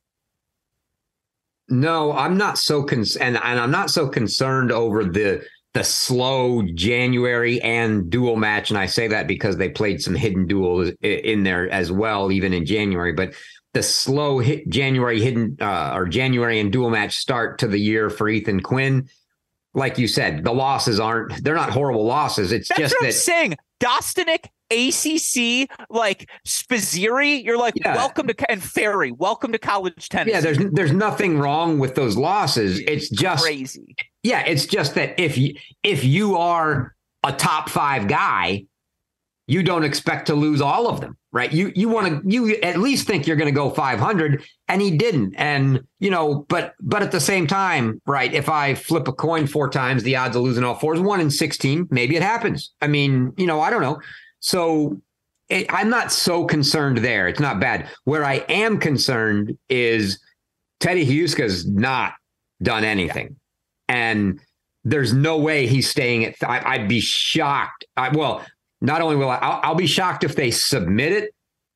No, I'm not so concerned, and, and I'm not so concerned over the the slow January and dual match, and I say that because they played some hidden duels in there as well, even in January. But the slow hit January hidden uh, or January and dual match start to the year for Ethan Quinn, like you said, the losses aren't they're not horrible losses. It's That's just what that I'm saying. Dostanic ACC, like Spizzirri, you're like, yeah. welcome to and Fery, welcome to college tennis. Yeah, there's there's nothing wrong with those losses. It's just crazy. Yeah, it's just that if you if you are a top five guy, you don't expect to lose all of them, right? You you want to you at least think you're going to go 500, and he didn't. And you know, but but at the same time, right? If I flip a coin four times, the odds of losing all four is one in 16. Maybe it happens. I mean, you know, I don't know. So it, I'm not so concerned there. It's not bad. Where I am concerned is Teddy Giusca's not done anything, and there's no way he's staying at. Th- I, would be shocked. I, well, not only will I, I'll, I'll be shocked if they submit it,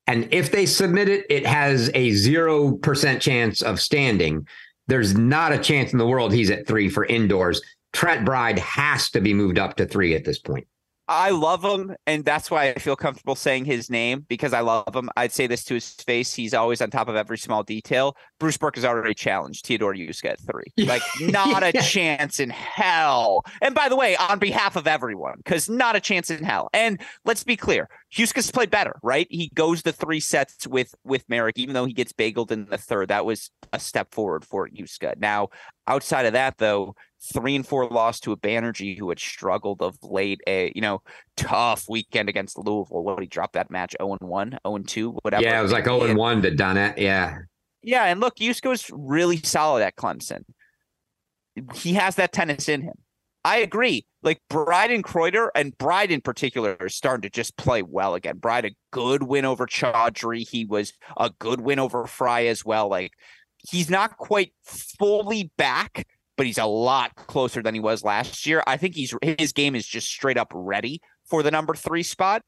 and if they submit it, it has a zero percent chance of standing. There's not a chance in the world he's at three for indoors. Trent Bryde has to be moved up to three at this point. I love him, and that's why I feel comfortable saying his name because I love him. I'd say this to his face. He's always on top of every small detail. Bruce Berque has already challenged Theodore Giusca at three. Like, not a chance in hell. And by the way, on behalf of everyone, because not a chance in hell. And let's be clear, Giusca's played better, right? He goes the three sets with with Merrick, even though he gets bageled in the third. That was a step forward for Giusca. Now, outside of that, though, three and four loss to a Banerjee who had struggled of late. A you know tough weekend against Louisville. What he dropped that match 0 and 1, 0 and 2, whatever. Yeah, it was like 0 and 1 to Donnet. Yeah. Yeah, and look, was really solid at Clemson. He has that tennis in him. I agree. Like Bryde and Croyder, and Bryde in particular, is starting to just play well again. Bryde, a good win over Chaudhry. He was a good win over Frye as well. Like he's not quite fully back, but he's a lot closer than he was last year. I think he's his game is just straight up ready for the number three spot.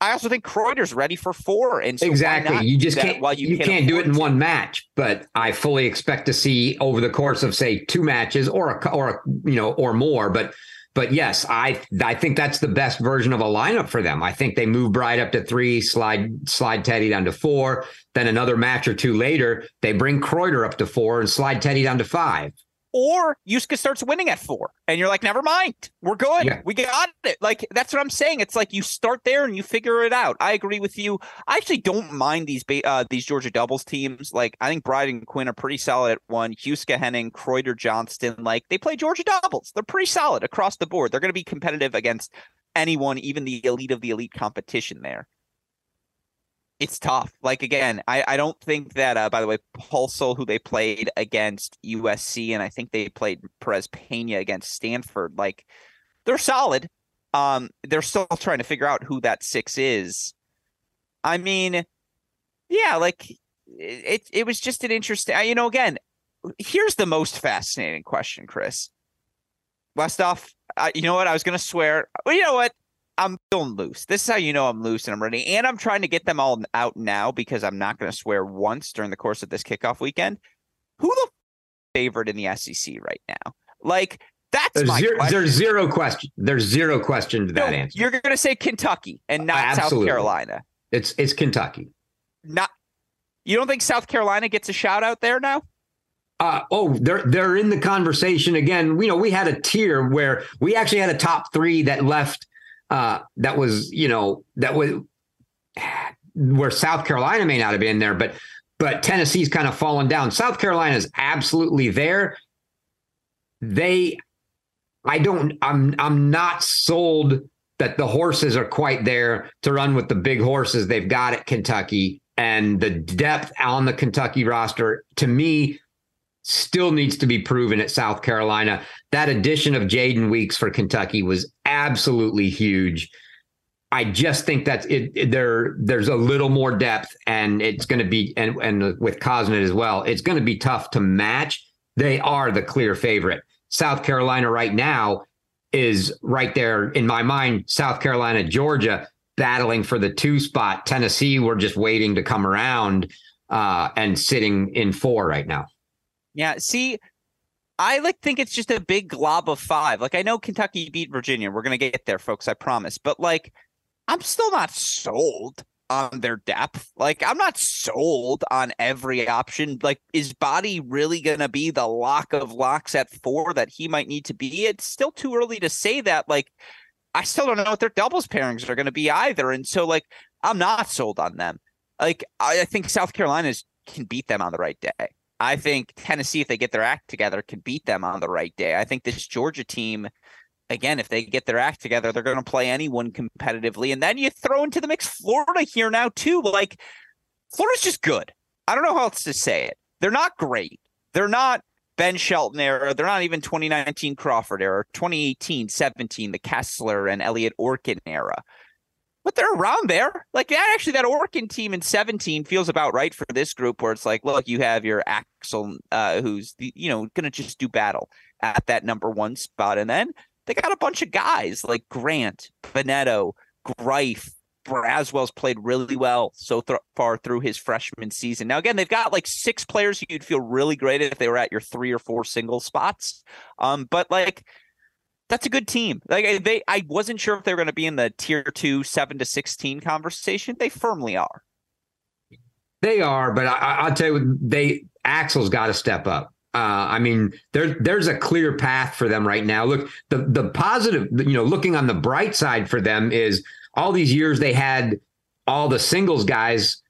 I also think Croyder's ready for four, and so exactly, you just can't. While you, you can't do it in to. one match, but I fully expect to see over the course of say two matches or a or a, you know or more. But but yes, I I think that's the best version of a lineup for them. I think they move Bryde up to three, slide slide Teddy down to four. Then another match or two later, they bring Croyder up to four and slide Teddy down to five or Giusca starts winning at four, and you're like, never mind, we're good, Yeah. we got it. Like that's what I'm saying. It's like you start there and you figure it out. I agree with you. I actually don't mind these uh, these Georgia doubles teams. Like I think Bryde and Quinn are pretty solid at one. Giusca Henning, Croyder Johnston, like they play Georgia doubles. They're pretty solid across the board. They're going to be competitive against anyone, even the elite of the elite competition there it's tough. Like again, I, I don't think that uh, by the way, Paulsell, who they played against USC, and I think they played Perez Pena against Stanford, like they're solid. Um, they're still trying to figure out who that six is. I mean, yeah, like it it was just an interesting you know, again, here's the most fascinating question, Chris. Westoff, uh, you know what? I was gonna swear. Well, you know what? I'm feeling loose. This is how you know I'm loose and I'm ready. And I'm trying to get them all out now because I'm not going to swear once during the course of this kickoff weekend. Who the favorite in the SEC right now? Like that's There's my zero, question. there's zero question. There's zero question to that No, answer. You're going to say Kentucky and not South Carolina. It's it's Kentucky. Not. You don't think South Carolina gets a shout out there now? Uh, oh, they're they're in the conversation again. You know, we had a tier where we actually had a top three that left. Uh, that was you know that was where South Carolina may not have been there, but but Tennessee's kind of fallen down. South Carolina's absolutely there. They, I don't. I'm I'm not sold that the horses are quite there to run with the big horses they've got at Kentucky and the depth on the Kentucky roster. To me, still needs to be proven at South Carolina. That addition of Jaden Weekes for Kentucky was absolutely huge. I just think that it, it- there there's a little more depth, and it's going to be and and with Cosnet as well. It's going to be tough to match. They are the clear favorite. South Carolina right now is right there in my mind. South Carolina, Georgia battling for the two spot. Tennessee, we're just waiting to come around uh, and sitting in four right now. Yeah. See, I like think it's just a big glob of five. Like I know Kentucky beat Virginia. We're gonna get there, folks. I promise. But like, I'm still not sold on their depth. Like I'm not sold on every option. Like, is Baadi really gonna be the lock of locks at four that he might need to be? It's still too early to say that. Like, I still don't know what their doubles pairings are gonna be either. And so, like, I'm not sold on them. Like, I, I think South Carolina's can beat them on the right day. I think Tennessee, if they get their act together, can beat them on the right day. I think this Georgia team, again, if they get their act together, they're going to play anyone competitively. And then you throw into the mix Florida here now, too. Like, Florida's just good. I don't know how else to say it. They're not great. They're not Ben Shelton era. They're not even 2019 Crawford era, 2018, 17, the Kessler and Elliot Orkin era but they're around there. Like that, actually, that Orkin team in 17 feels about right for this group, where it's like, look, you have your Axel, uh, who's the, you know to just do battle at that number one spot, and then they got a bunch of guys like Grant, Veneto, Greif. Braswell's played really well so th- far through his freshman season. Now, again, they've got like six players who you'd feel really great if they were at your three or four single spots. Um, but like that's a good team. Like they, I wasn't sure if they were going to be in the tier two, seven to sixteen conversation. They firmly are. They are, but I, I'll tell you, they Axel's got to step up. Uh, I mean, there, there's a clear path for them right now. Look, the the positive, you know, looking on the bright side for them is all these years they had all the singles guys.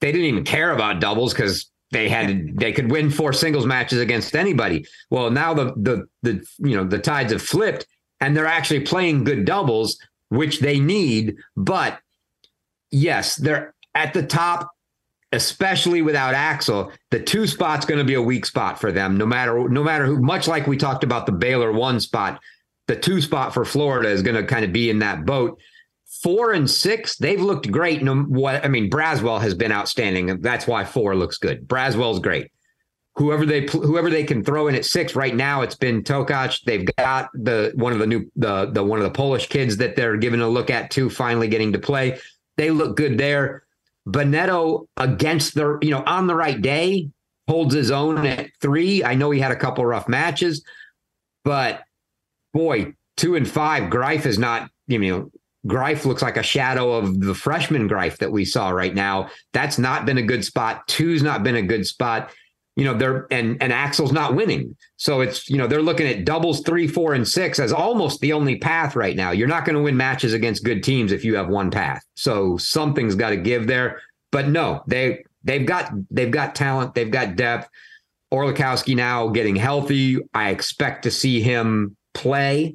They didn't even care about doubles because they had they could win four singles matches against anybody. Well, now the the the you know the tides have flipped, and they're actually playing good doubles, which they need. But yes, they're at the top especially without Axel, the two spot's going to be a weak spot for them. No matter no matter who. Much like we talked about the Baylor one spot, the two spot for Florida is going to kind of be in that boat. Four and six, they've looked great. No, what I mean, Braswell has been outstanding, and that's why four looks good. Braswell's great. Whoever they whoever they can throw in at six right now, it's been Tokac. They've got the one of the new the the one of the Polish kids that they're giving a look at too, finally getting to play. They look good there. Beneto against the, you know, on the right day holds his own at three. I know he had a couple rough matches, but boy, two and five, Greif is not, you know, Greif looks like a shadow of the freshman Greif that we saw right now. That's not been a good spot. Two's not been a good spot. you know they're and and Axel's not winning. So it's you know they're looking at doubles three, four, and six as almost the only path right now. You're not going to win matches against good teams if you have one path. So something's got to give there. But no, they they've got they've got talent, they've got depth. Orlikowski now getting healthy. I expect to see him play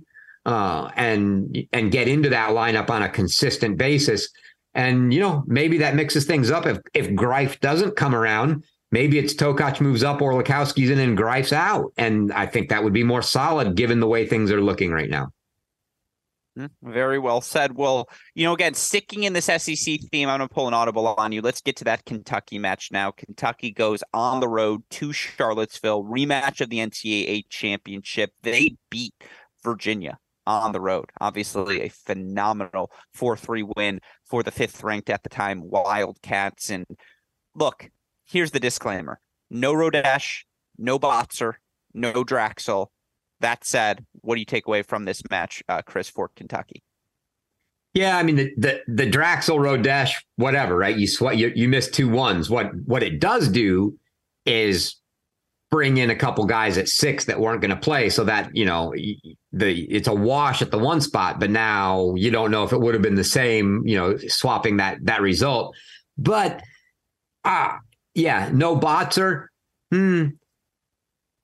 uh, and and get into that lineup on a consistent basis. And you know maybe that mixes things up. If if Greif doesn't come around, maybe it's Tokac moves up, or Orlikowski's in, and Greif's out. And I think that would be more solid given the way things are looking right now. Hmm, very well said. Well, you know, again, sticking in this SEC theme, I'm going to pull an audible on you. Let's get to that Kentucky match now. Kentucky goes on the road to Charlottesville, rematch of the NCAA championship. They beat Virginia on the road. Obviously, a phenomenal 4 3 win for the fifth ranked at the time Wildcats. And look, here's the disclaimer no Rodesch, no Botzer, no Draxl. That said, what do you take away from this match, uh, Chris, for Kentucky? Yeah, I mean the the, the Draxl Rodesch, whatever, right? You sweat, you you missed two ones. What what it does do is bring in a couple guys at six that weren't going to play, so that you know the it's a wash at the one spot. But now you don't know if it would have been the same, you know, swapping that that result. But ah, uh, yeah, no Botzer. Hmm.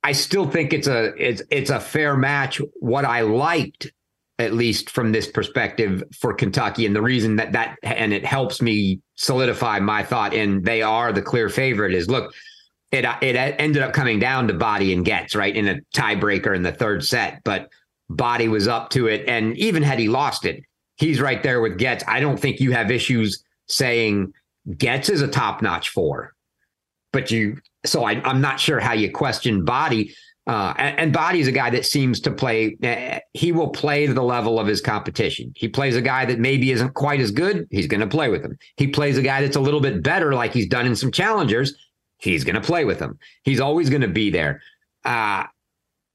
I still think it's a it's it's a fair match. What I liked, at least from this perspective, for Kentucky, and the reason that that and it helps me solidify my thought, and they are the clear favorite. Is look, it it ended up coming down to Baadi and Goetz right in a tiebreaker in the third set, but Baadi was up to it, and even had he lost it, he's right there with Goetz. I don't think you have issues saying Goetz is a top notch four but you so I, am not sure how you question Baadi. Uh, and, and Baadi's a guy that seems to play. Uh, he will play to the level of his competition. He plays a guy that maybe isn't quite as good. He's going to play with him. He plays a guy that's a little bit better, like he's done in some challengers. He's going to play with him. He's always going to be there. Uh,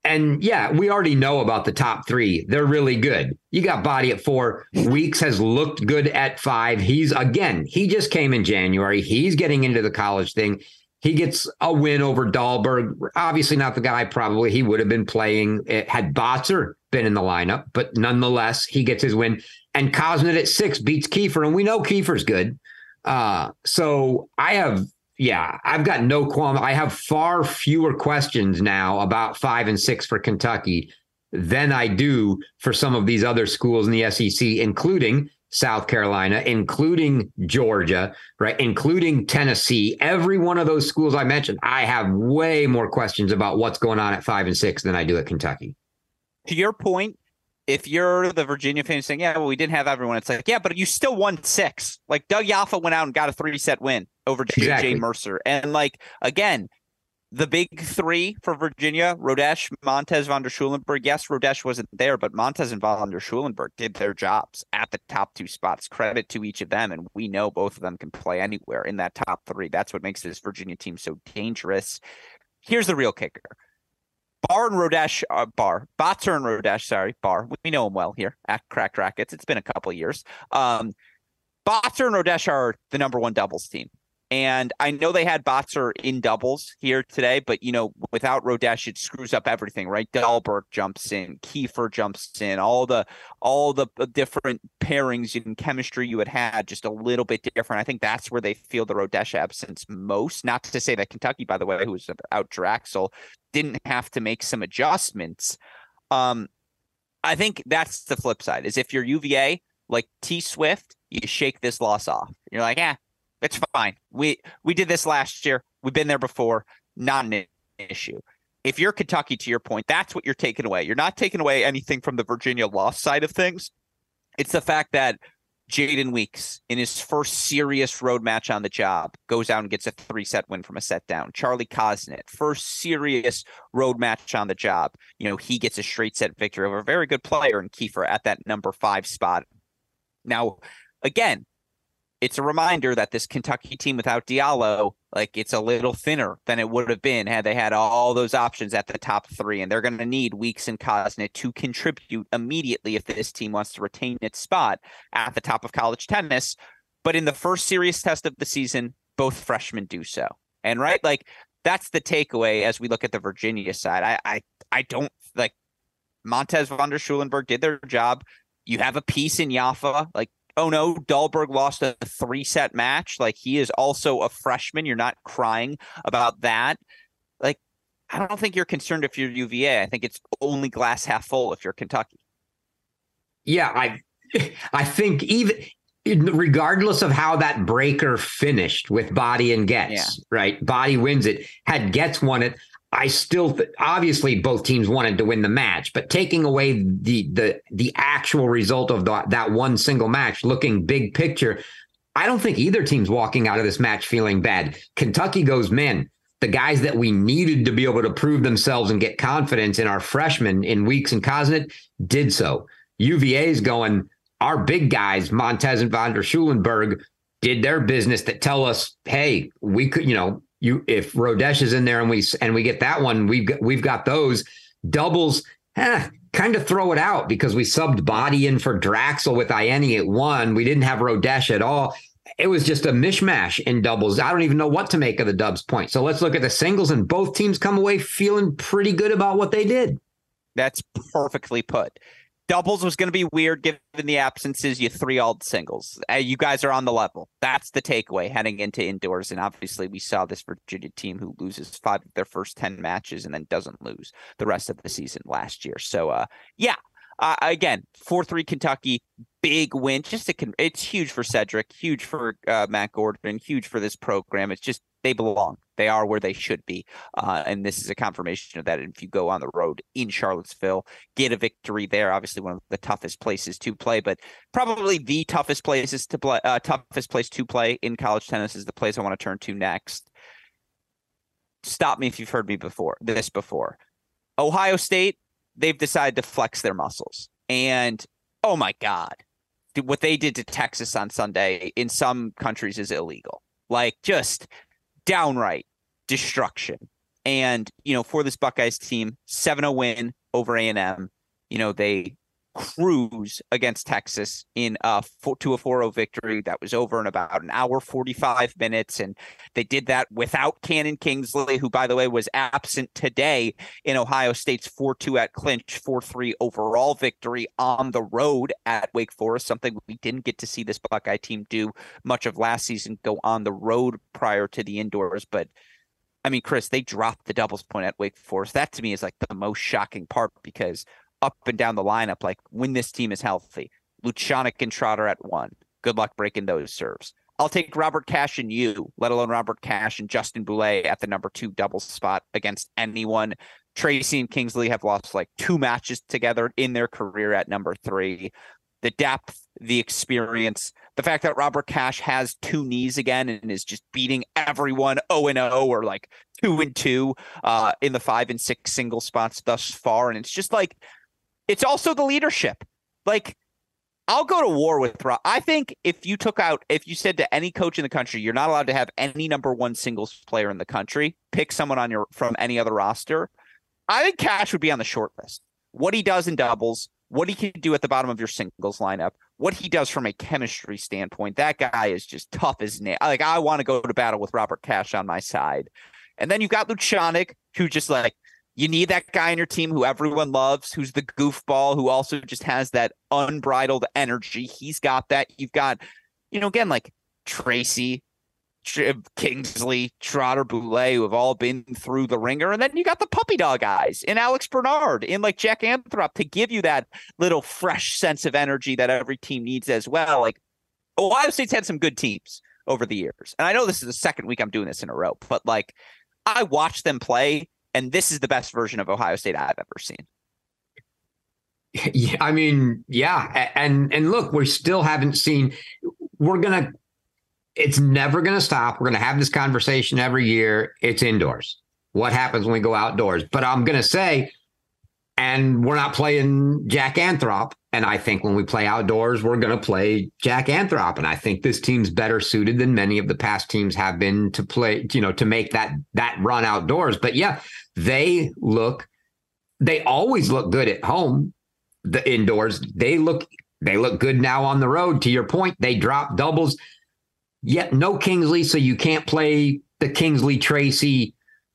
and yeah, we already know about the top three. They're really good. You got Baadi at four. Weekes has looked good at five. He's again, he just came in January. He's getting into the college thing. He gets a win over Dahlberg. Obviously, not the guy probably he would have been playing had Botzer been in the lineup, but nonetheless, he gets his win. And Kosnet at six beats Kiefer, and we know Kiefer's good. Uh, so I have, yeah, I've got no qualm. I have far fewer questions now about five and six for Kentucky than I do for some of these other schools in the SEC, including South Carolina, including Georgia, right? Including Tennessee. Every one of those schools I mentioned, I have way more questions about what's going on at five and six than I do at Kentucky. To your point, if you're the Virginia fan saying, yeah, well, we didn't have everyone, it's like, yeah, but you still won six. Like Doug Yaffa went out and got a three set win over exactly. Jay Mercer. And like, again, the big three for Virginia, Rodesch, Montes, von der Schulenburg. Yes, Rodesch wasn't there, but Montes and von der Schulenburg did their jobs at the top two spots. Credit to each of them. And we know both of them can play anywhere in that top three. That's what makes this Virginia team so dangerous. Here's the real kicker. Bar and Rodesch, uh, Bar, Botzer and Rodesch, sorry, Bar. We know him well here at Cracked Racquets. It's been a couple years. Um, Botzer and Rodesch are the number one doubles team. And I know they had Botzer in doubles here today, but you know, without Rodesch, it screws up everything, right? Dahlberg jumps in, Kiefer jumps in, all the all the different pairings and chemistry you had had just a little bit different. I think that's where they feel the Rodesch absence most. Not to say that Kentucky, by the way, who was out Draxl, didn't have to make some adjustments. Um, I think that's the flip side. Is if you're UVA, like T Swift, you shake this loss off. You're like, yeah, it's fine. We we did this last year. We've been there before. Not an issue. If you're Kentucky, to your point, that's what you're taking away. You're not taking away anything from the Virginia loss side of things. It's the fact that Jaden Weekes, in his first serious road match on the job, goes out and gets a three set win from a set down. Charlie Kosnet, first serious road match on the job, you know, he gets a straight set victory over a very good player in Kiefer at that number five spot. Now, again, it's a reminder that this Kentucky team without Diallo, like it's a little thinner than it would have been had they had all those options at the top three. And they're going to need Weekes and Kosnet to contribute immediately if this team wants to retain its spot at the top of college tennis. But in the first serious test of the season, both freshmen do so. And right, like that's the takeaway as we look at the Virginia side. I I, I don't like Montes van der Schulenburg did their job. You have a piece in Jaffa. Like, oh no, Dahlberg lost a three set match. Like he is also a freshman. You're not crying about that. Like, I don't think you're concerned if you're UVA. I think it's only glass half full if you're Kentucky. Yeah, I I think even regardless of how that breaker finished with Baadi and Goetz, yeah. right? Baadi wins it. Had Goetz won it, I still th- obviously both teams wanted to win the match, but taking away the the the actual result of the, that one single match, looking big picture, I don't think either team's walking out of this match feeling bad. Kentucky goes, man, the guys that we needed to be able to prove themselves and get confidence in our freshmen in Weekes and Kosnet did so. UVA's going, our big guys, Montes and van der Schulenburg, did their business that tell us, hey, we could, you know, you if Rodesch is in there and we and we get that one, we've got, we've got those doubles. Eh, kind of throw it out because we subbed Baadi in for Draxl with Ieni at one. We didn't have Rodesch at all. It was just a mishmash in doubles. I don't even know what to make of the Dubs point. So let's look at the singles, and both teams come away feeling pretty good about what they did. That's perfectly put doubles was going to be weird given the absences. You three all singles. Uh, you guys are on the level. That's the takeaway heading into indoors. And obviously, we saw this Virginia team who loses five of their first 10 matches and then doesn't lose the rest of the season last year. So, uh, yeah. Uh, again, 4 3 Kentucky, big win. Just a, it's huge for Cedric, huge for uh, Matt Gordon, huge for this program. It's just they belong. They are where they should be. Uh, and this is a confirmation of that. And if you go on the road in Charlottesville, get a victory there, obviously one of the toughest places to play, but probably the toughest places to play, uh, toughest place to play in college tennis is the place I want to turn to next. Stop me if you've heard me before, this before. Ohio State, they've decided to flex their muscles. And oh my God, what they did to Texas on Sunday in some countries is illegal. Like just downright destruction. And, you know, for this Buckeyes team, 7-0 win over A&M. You know, they cruise against Texas in a four, to a 4-0 victory that was over in about an hour 45 minutes and they did that without Cannon Kingsley who by the way was absent today in Ohio State's 4-2 at clinch 4-3 overall victory on the road at Wake Forest something we didn't get to see this Buckeye team do much of last season go on the road prior to the indoors but I mean, Chris, they dropped the doubles point at Wake Forest. That to me is like the most shocking part because up and down the lineup, like when this team is healthy. Lucianic and Trotter at one. Good luck breaking those serves. I'll take Robert Cash and you, let alone Robert Cash and Justin Boulais at the number two double spot against anyone. Tracy and Kingsley have lost like two matches together in their career at number three. The depth, the experience, the fact that Robert Cash has two knees again and is just beating everyone 0 and 0 or like 2 and 2 uh, in the 5 and 6 single spots thus far and it's just like it's also the leadership. Like, I'll go to war with Rob. I think if you took out, if you said to any coach in the country, you're not allowed to have any number one singles player in the country, pick someone on your from any other roster. I think Cash would be on the short list. What he does in doubles, what he can do at the bottom of your singles lineup, what he does from a chemistry standpoint. That guy is just tough as nail. Like I want to go to battle with Robert Cash on my side. And then you've got Lucianic, who just like you need that guy on your team who everyone loves, who's the goofball, who also just has that unbridled energy. He's got that. You've got, you know, again, like Tracy, Kingsley, Trotter, Boulais, who have all been through the ringer. And then you got the puppy dog eyes in Alex Bernard, in like Jack Anthrop to give you that little fresh sense of energy that every team needs as well. Like Ohio State's had some good teams over the years. And I know this is the second week I'm doing this in a row, but like I watch them play and this is the best version of Ohio State I've ever seen. Yeah, I mean, yeah, and and look, we still haven't seen. We're gonna. It's never gonna stop. We're gonna have this conversation every year. It's indoors. What happens when we go outdoors? But I'm gonna say, and we're not playing Jack Anthrop. And I think when we play outdoors, we're going to play Jack Anthrop. And I think this team's better suited than many of the past teams have been to play, you know, to make that that run outdoors. But yeah, they look, they always look good at home, the indoors. They look, they look good now on the road. To your point, they drop doubles. Yet no Kingsley, so you can't play the Kingsley Tracy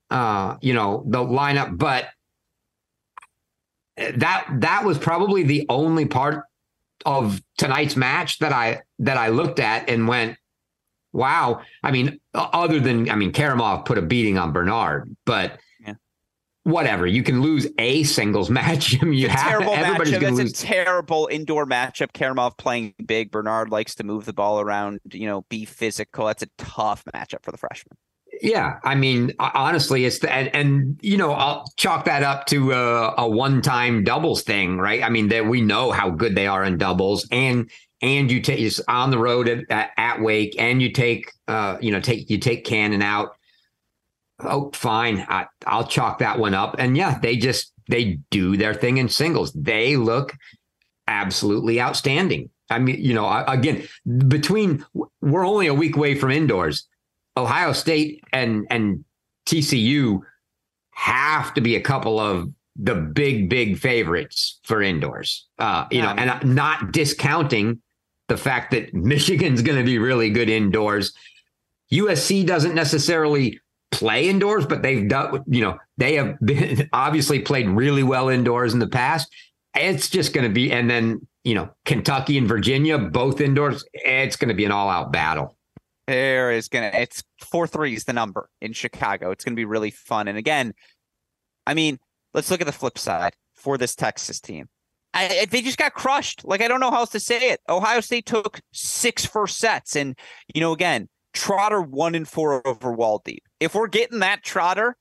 uh, you know, the lineup, but that that was probably the only part of tonight's match that I that I looked at and went, wow. I mean, other than I mean, Karamov put a beating on Bernard, but whatever. You can lose a singles match. I mean, you have terrible everybody's matchup. That's lose. a terrible indoor matchup. Karamov playing big. Bernard likes to move the ball around. You know, be physical. That's a tough matchup for the freshman. Yeah, I mean, honestly, it's the and, and you know I'll chalk that up to a, a one-time doubles thing, right? I mean that we know how good they are in doubles, and and you take on the road at, at, at Wake, and you take uh you know take you take Cannon out. Oh, fine, I, I'll chalk that one up, and yeah, they just they do their thing in singles. They look absolutely outstanding. I mean, you know, again, between we're only a week away from indoors Ohio State and and TCU have to be a couple of the big big favorites for indoors. Uh, you know, and not discounting the fact that Michigan's going to be really good indoors. USC doesn't necessarily play indoors, but they've done, you know, they have been obviously played really well indoors in the past. It's just going to be, and then, you know, Kentucky and Virginia, both indoors, it's going to be an all out battle. There is gonna it's four threes the number in Chicago. It's gonna be really fun. And again, I mean, let's look at the flip side for this Texas team. I, they just got crushed. Like I don't know how else to say it. Ohio State took six first sets, and you know, again, Trotter one and four over Woldeab. If we're getting that Trotter,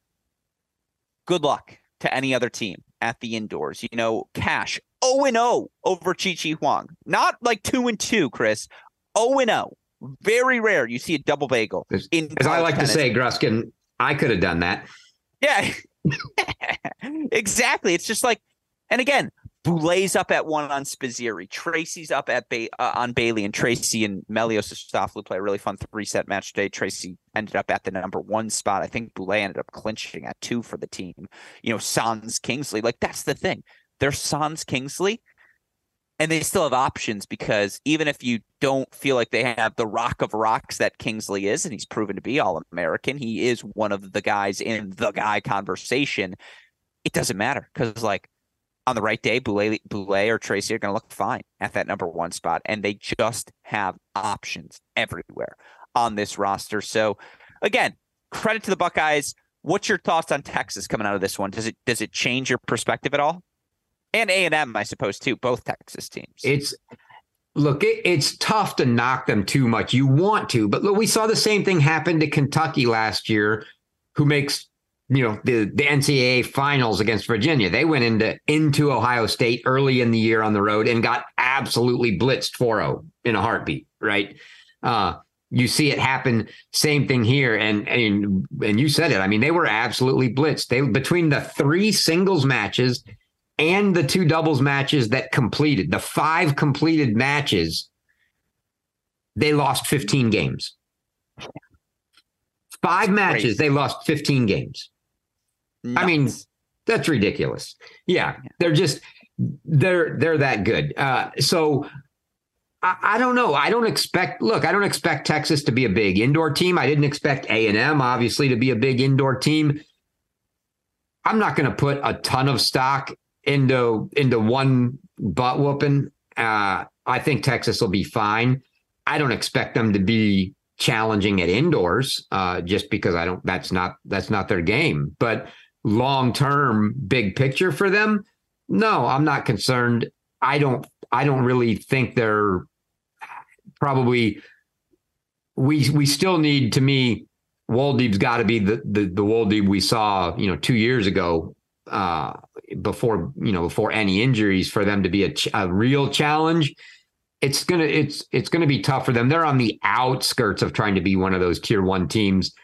good luck to any other team at the indoors. You know, Cash 0 and 0 over Chi Chi Huang. Not like 2 and 2, Chris. 0 and 0 very rare you see a double bagel. As, in as I like tennis. to say, Gruskin, I could have done that. Yeah, exactly. It's just like, and again, Boulais's up at one on Spizzirri. Tracy's up at ba- uh, on Bailey, and Tracy and Melios Softley play a really fun three set match today. Tracy ended up at the number one spot. I think Boulais ended up clinching at two for the team. You know, Sans Kingsley. Like that's the thing. They're Sans Kingsley and they still have options because even if you don't feel like they have the rock of rocks that Kingsley is, and he's proven to be all American, he is one of the guys in the guy conversation. It doesn't matter because, like, on the right day, Boulais, Boulais or Tracy are going to look fine at that number one spot, and they just have options everywhere on this roster. So, again, credit to the Buckeyes. What's your thoughts on Texas coming out of this one? Does it does it change your perspective at all? and A and M, I suppose too, both Texas teams. It's look, it, it's tough to knock them too much. You want to, but look, we saw the same thing happen to Kentucky last year, who makes you know the the NCAA finals against Virginia. They went into into Ohio State early in the year on the road and got absolutely blitzed 4-0 in a heartbeat. Right. Uh, you see it happen. Same thing here, and and and you said it. I mean, they were absolutely blitzed. They between the three singles matches and the two doubles matches that completed, the five completed matches, they lost 15 games. Five matches, they lost 15 games. Nuts. I mean, that's ridiculous. Yeah, they're just they're they're that good. Uh, so I, I, don't know. I don't expect. Look, I don't expect Texas to be a big indoor team. I didn't expect A and M obviously to be a big indoor team. I'm not going to put a ton of stock into into one butt whooping. Uh, I think Texas will be fine. I don't expect them to be challenging at indoors, uh, just because I don't. That's not that's not their game. But long term, big picture for them, no, I'm not concerned. I don't. I don't really think they're probably. We we still need to me. Woldeab's got to be the the the we saw, you know, two years ago uh, before you know before any injuries for them to be a, ch- a real challenge it's gonna it's it's gonna be tough for them they're on the outskirts of trying to be one of those tier one teams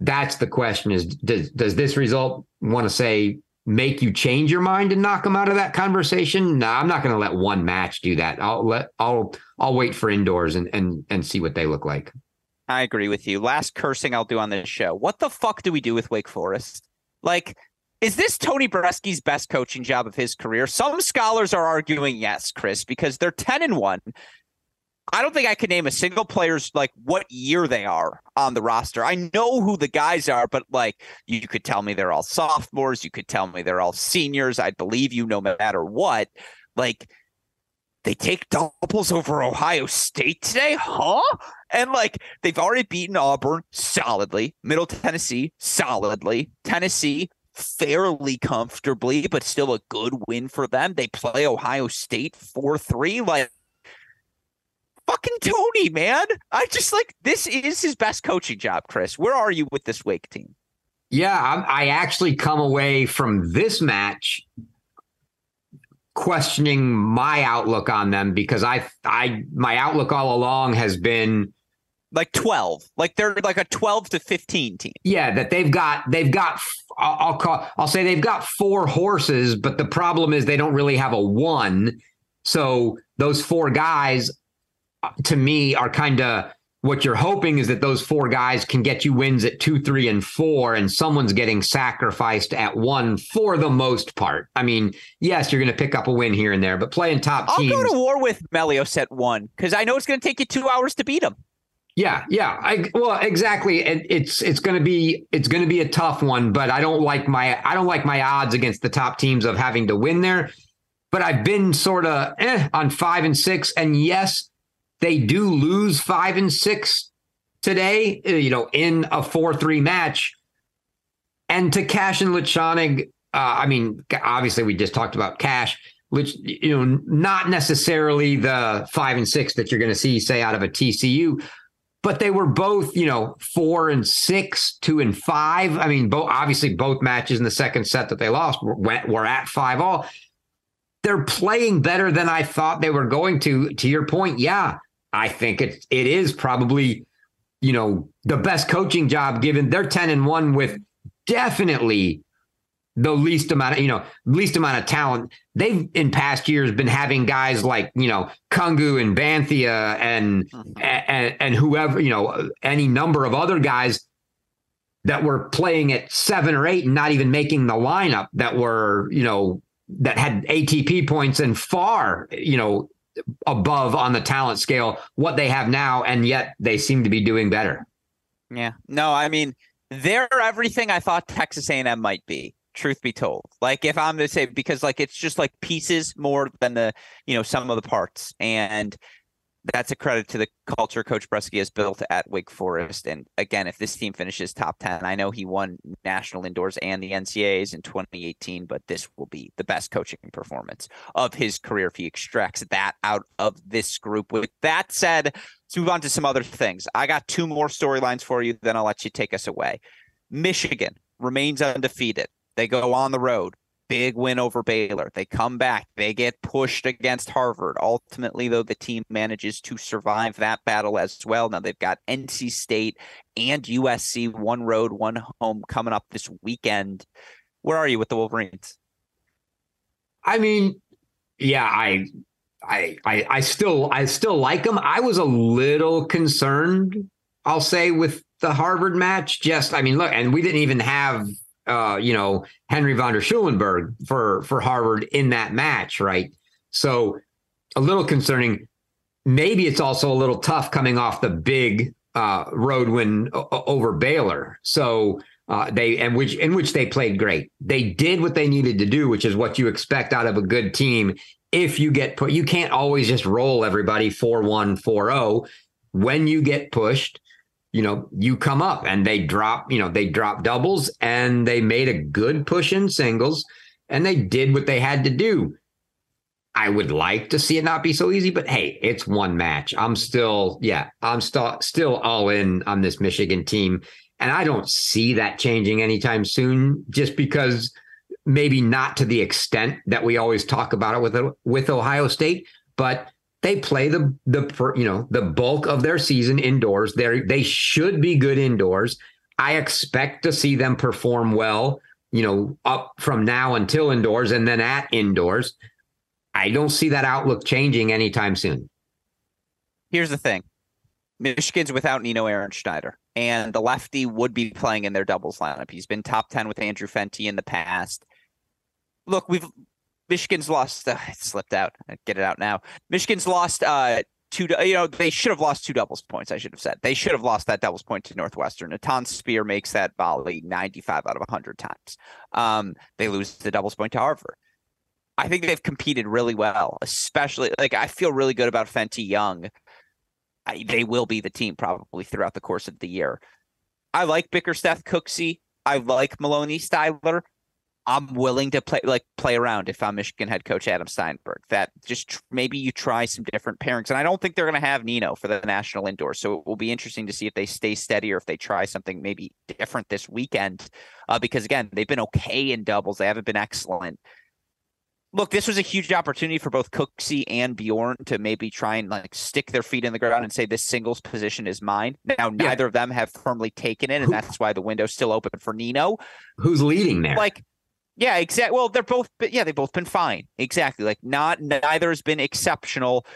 that's the question is does does this result want to say make you change your mind and knock them out of that conversation? No i'm not going to let one match do that. I'll let i'll i'll wait for indoors and and and see what they look like. I agree with you. Last cursing i'll do on this show. What the fuck do we do with wake forest? Like is this Tony Bresky's best coaching job of his career? Some scholars are arguing yes, Chris, because they're 10 and 1. I don't think I can name a single player's like what year they are on the roster. I know who the guys are, but like you could tell me they're all sophomores. You could tell me they're all seniors. I'd believe you no matter what. Like they take doubles over Ohio State today, huh? And like they've already beaten Auburn solidly, Middle Tennessee solidly, Tennessee fairly comfortably, but still a good win for them. They play Ohio State 4 3. Like, fucking Tony, man. I just like this is his best coaching job, Chris. Where are you with this Wake team? Yeah, I, I actually come away from this match questioning my outlook on them because I I my outlook all along has been like 12 like they're like a 12 to 15 team yeah that they've got they've got I'll, call i'll say they've got four horses but the problem is they don't really have a one so those four guys to me are kind of what you're hoping is that those four guys can get you wins at two, three, and four, and someone's getting sacrificed at one for the most part. I mean, yes, you're going to pick up a win here and there, but playing top I'll teams. I'll go to war with Melios at one because I know it's going to take you two hours to beat him. Yeah, yeah. I well, exactly. It, it's it's going to be it's going to be a tough one, but I don't like my I don't like my odds against the top teams of having to win there. But I've been sort of eh, on five and six, and yes, they do lose five and six today. Uh, you know, in a four three match, and to Cash and Lachonig, uh, I mean, obviously we just talked about Cash which you know not necessarily the five and six that you're going to see say out of a TCU, but they were both, you know, four and six, two and five. I mean, both obviously both matches in the second set that they lost were, were at five all. They're playing better than I thought they were going to. To your point, yeah, I think it it is probably, you know, the best coaching job given. They're ten and one with definitely the least amount of you know least amount of talent they've in past years been having guys like you know Cungu and Banthia and, mm-hmm. and and whoever you know any number of other guys that were playing at seven or eight and not even making the lineup that were you know that had ATP points and far you know above on the talent scale what they have now and yet they seem to be doing better. Yeah. No, I mean they're everything I thought Texas A&M might be truth be told. Like if I'm to say because like it's just like pieces more than the, you know, some of the parts. And that's a credit to the culture Coach Bresky has built at Wake Forest. And again, if this team finishes top 10, I know he won national indoors and the NCAAs in 2018, but this will be the best coaching performance of his career if he extracts that out of this group. With that said, let's move on to some other things. I got two more storylines for you, then I'll let you take us away. Michigan remains undefeated. They go on the road. Big win over Baylor. They come back. They get pushed against Harvard. Ultimately, though, the team manages to survive that battle as well. Now they've got NC State and USC, one road, one home coming up this weekend. Where are you with the Wolverines? I mean, yeah, I I, I I still I still like them. I was a little concerned, I'll say, with the Harvard match. Just I mean, look, and we didn't even have uh, you know, Henry von der Schulenburg for for Harvard in that match, right? So a little concerning. Maybe it's also a little tough coming off the big uh, road win over Baylor. So uh, they and which in which they played great. They did what they needed to do, which is what you expect out of a good team. If you get put, you can't always just roll everybody 4 1, 4 0. When you get pushed, you know, you come up and they drop, you know, they drop doubles and they made a good push in singles and they did what they had to do. I would like to see it not be so easy, but hey, it's one match. I'm still, yeah, I'm still still all in on this Michigan team. And I don't see that changing anytime soon, just because maybe not to the extent that we always talk about it with with Ohio State, but they play the the you know the bulk of their season indoors. They they should be good indoors. I expect to see them perform well, you know, up from now until indoors and then at indoors. I don't see that outlook changing anytime soon. Here's the thing. Michigan's without Nino Ehrenschneider, and the lefty would be playing in their doubles lineup. He's been top 10 with Andrew Fenty in the past. Look, we've Michigan's lost. Uh, it slipped out. I get it out now. Michigan's lost uh, two. You know, they should have lost two doubles points. I should have said they should have lost that doubles point to Northwestern. Natan Spear makes that volley 95 out of 100 times. Um, they lose the doubles point to Harvard. I think they've competed really well, especially like I feel really good about Fenty Young. I, they will be the team probably throughout the course of the year. I like Bickersteth Cooksey. I like Maloney Styler. I'm willing to play like play around if I'm Michigan head coach Adam Steinberg. That just tr- maybe you try some different pairings, and I don't think they're going to have Nino for the national indoor. So it will be interesting to see if they stay steady or if they try something maybe different this weekend. Uh, because again, they've been okay in doubles; they haven't been excellent look, this was a huge opportunity for both Cooksey and Bjorn to maybe try and like stick their feet in the ground and say this singles position is mine. Now, neither yeah. of them have firmly taken it, and that's why the window's still open for Nino. Who's leading there? Like, yeah, exactly. Well, they're both, yeah, they've both been fine. Exactly. Like, not neither has been exceptional.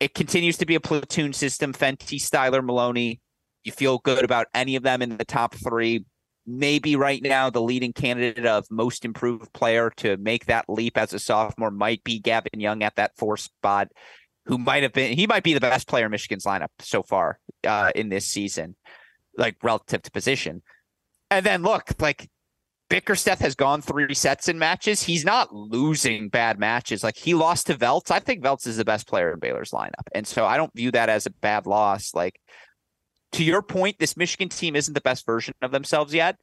It continues to be a platoon system. Fenty, Styler, Maloney. You feel good about any of them in the top three maybe right now the leading candidate of most improved player to make that leap as a sophomore might be Gavin Young at that four spot, who might have been he might be the best player in Michigan's lineup so far uh, in this season, like relative to position. And then look, like Bickersteth has gone three sets in matches. He's not losing bad matches. Like he lost to Veltz. I think Veltz is the best player in Baylor's lineup. And so I don't view that as a bad loss. Like to your point, this Michigan team isn't the best version of themselves yet,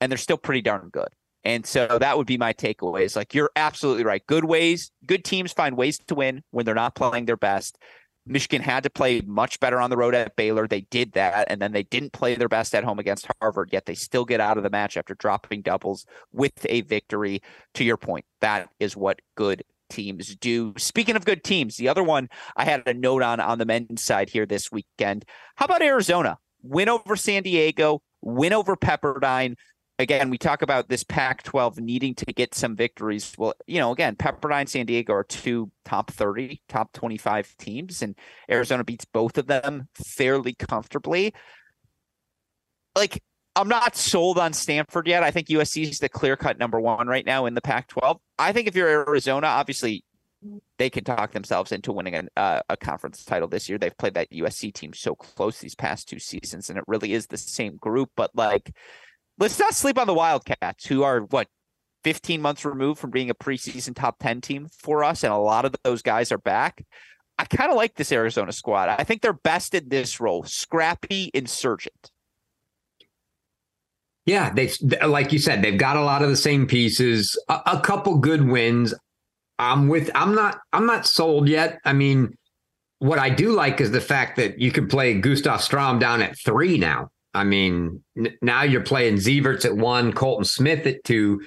and they're still pretty darn good. And so that would be my takeaway. Is like you're absolutely right. Good ways, good teams find ways to win when they're not playing their best. Michigan had to play much better on the road at Baylor. They did that, and then they didn't play their best at home against Harvard. Yet they still get out of the match after dropping doubles with a victory. To your point, that is what good teams do. Speaking of good teams, the other one I had a note on on the men's side here this weekend. How about Arizona? Win over San Diego, win over Pepperdine. Again, we talk about this Pac 12 needing to get some victories. Well, you know, again, Pepperdine, San Diego are two top 30, top 25 teams, and Arizona beats both of them fairly comfortably. Like, I'm not sold on Stanford yet. I think USC is the clear cut number one right now in the Pac 12. I think if you're Arizona, obviously they can talk themselves into winning a, uh, a conference title this year. They've played that USC team so close these past two seasons, and it really is the same group. But like, let's not sleep on the Wildcats, who are what 15 months removed from being a preseason top 10 team for us, and a lot of those guys are back. I kind of like this Arizona squad. I think they're best in this role, scrappy, insurgent. Yeah, they like you said, they've got a lot of the same pieces. A, a, couple good wins. I'm with. I'm not. I'm not sold yet. I mean, what I do like is the fact that you can play Gustav Strom down at three now. I mean, n- now you're playing Zeverts at one, Colton Smith at two.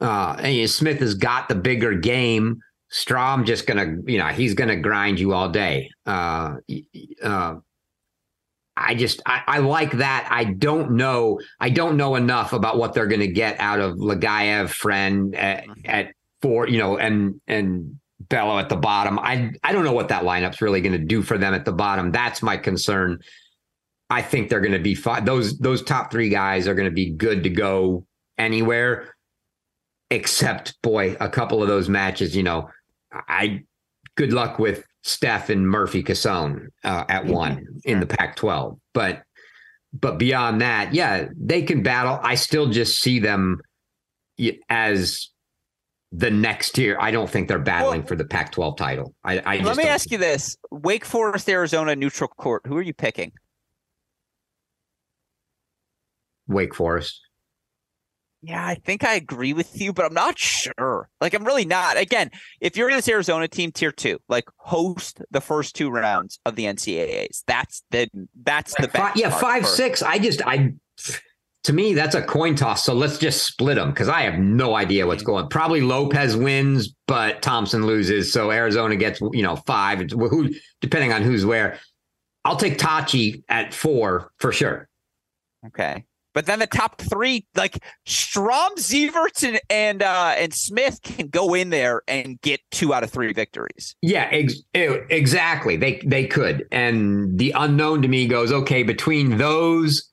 Uh, and Smith has got the bigger game. Strom just gonna, you know, he's gonna grind you all day. Uh, uh, I just I, I, like that. I don't know. I don't know enough about what they're going to get out of Lagayev, friend at, mm-hmm. at, four, you know, and and Bello at the bottom. I I don't know what that lineup's really going to do for them at the bottom. That's my concern. I think they're going to be fine. Those those top three guys are going to be good to go anywhere, except boy, a couple of those matches. You know, I good luck with Steph and Murphy Cassone uh, at one in the Pac-12. But but beyond that, yeah, they can battle. I still just see them as the next year. I don't think they're battling well, for the Pac-12 title. I, I let me ask you this: Wake Forest, Arizona, neutral court. Who are you picking? Wake Forest. Yeah, I think I agree with you, but I'm not sure. Like, I'm really not. Again, if you're in this Arizona team, tier two, like host the first two rounds of the NCAAs. That's the that's the five, yeah five six. I just I to me that's a coin toss. So let's just split them because I have no idea what's going. Probably Lopez wins, but Thompson loses, so Arizona gets you know five. Who depending on who's where. I'll take Tachi at four for sure. Okay. But then the top three, like Strom, Zeverts, and and, uh, and Smith, can go in there and get two out of three victories. Yeah, ex- exactly. They they could. And the unknown to me goes okay between those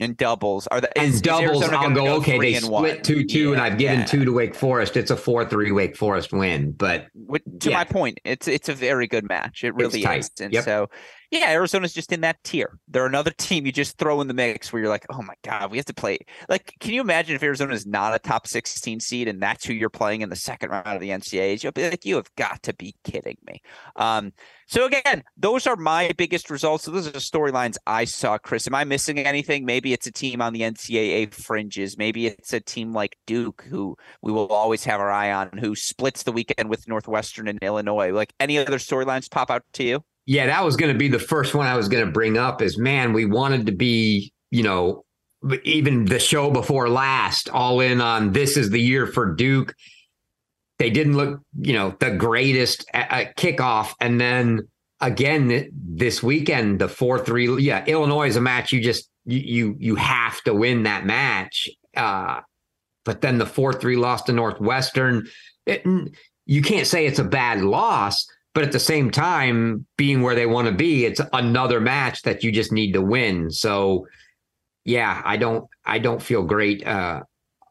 and doubles are the and is, doubles. is I'll go, go okay. They split split two two, yeah, and I've given yeah. two to Wake Forest. It's a four three Wake Forest win, but Which, to Yeah. my point, it's it's a very good match. It really is. And Yep. so, yeah, Arizona's just in that tier. They're another team you just throw in the mix where you're like, oh my god, we have to play. Like, can you imagine if Arizona is not a top 16 seed and that's who you're playing in the second round of the NCAAs? You'll be like, you have got to be kidding me. Um, so again, those are my biggest results. So those are the storylines I saw. Chris, am I missing anything? Maybe it's a team on the NCAA fringes. Maybe it's a team like Duke, who we will always have our eye on, who splits the weekend with Northwestern and Illinois. Like any other storylines pop out to you? Yeah, that was going to be the first one I was going to bring up. Is man, we wanted to be, you know, even the show before last, all in on this is the year for Duke. They didn't look, you know, the greatest at, at kickoff, and then again this weekend, the four three. Yeah, Illinois is a match you just you you, have to win that match. Uh, but then the four three loss to Northwestern. It, you can't say it's a bad loss but at the same time being where they want to be it's another match that you just need to win so yeah i don't i don't feel great uh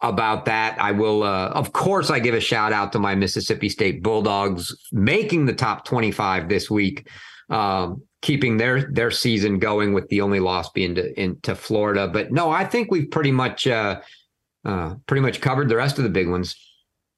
about that i will uh of course i give a shout out to my mississippi state bulldogs making the top 25 this week um keeping their their season going with the only loss being to into florida but no i think we've pretty much uh uh pretty much covered the rest of the big ones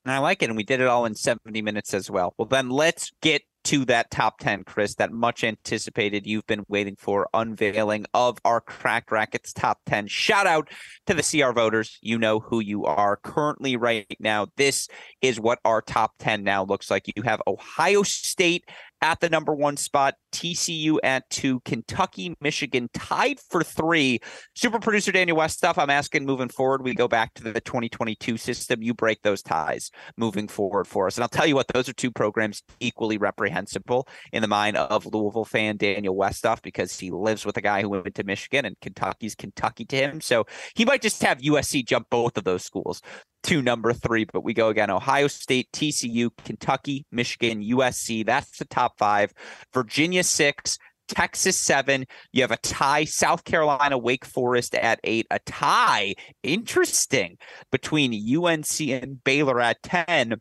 And I like it. And we did it all in 70 minutes as well. Well, then let's get to that top 10, Chris, that much anticipated you've been waiting for unveiling of our Cracked Racquets top 10. Shout out to the CR voters. You know who you are currently right now. This is what our top 10 now looks like. You have Ohio State at the number one spot, TCU at two, Kentucky, Michigan tied for three. Super producer Daniel Westhoff, I'm asking moving forward, we go back to the 2022 system. You break those ties moving forward for us. And I'll tell you what, those are two programs equally reprehensible in the mind of Louisville fan Daniel Westhoff because he lives with a guy who went to Michigan and Kentucky's Kentucky to him. So he might just have USC jump both of those schools to number three, but we go again Ohio State, TCU, Kentucky, Michigan, USC. That's the top five. Virginia, six. Texas seven. You have a tie. South Carolina, Wake Forest at eight. A tie. Interesting between UNC and Baylor at ten.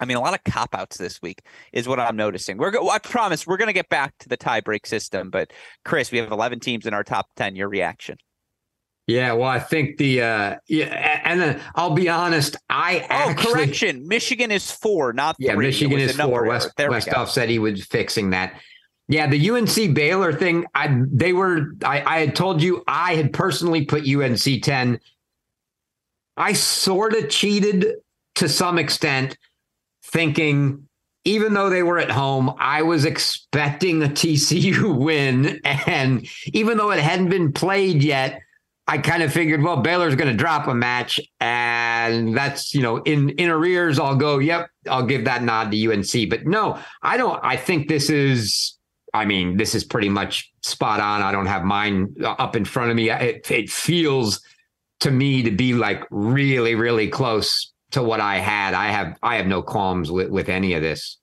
I mean, a lot of cop outs this week is what I'm noticing. We're go- I promise we're going to get back to the tie break system, but Chris, we have 11 teams in our top 10. Your reaction? Yeah, well, I think the uh yeah, and then I'll be honest, I Oh, actually correction. Michigan is four, not yeah, three. Michigan is four. West There we go. Westhoff said he was fixing that. Yeah, the UNC Baylor thing, I they were I, I had told you I had personally put UNC 10. I sort of cheated to some extent, thinking even though they were at home, I was expecting a TCU win. And even though it hadn't been played yet, I kind of figured, well, Baylor's going to drop a match, and that's you know in in arrears. I'll go, yep, I'll give that nod to UNC. But no, I don't. I think this is. I mean, this is pretty much spot on. I don't have mine uh, up in front of me. It, it feels to me to be like really, really close to what I had. I have I have no qualms with with any of this.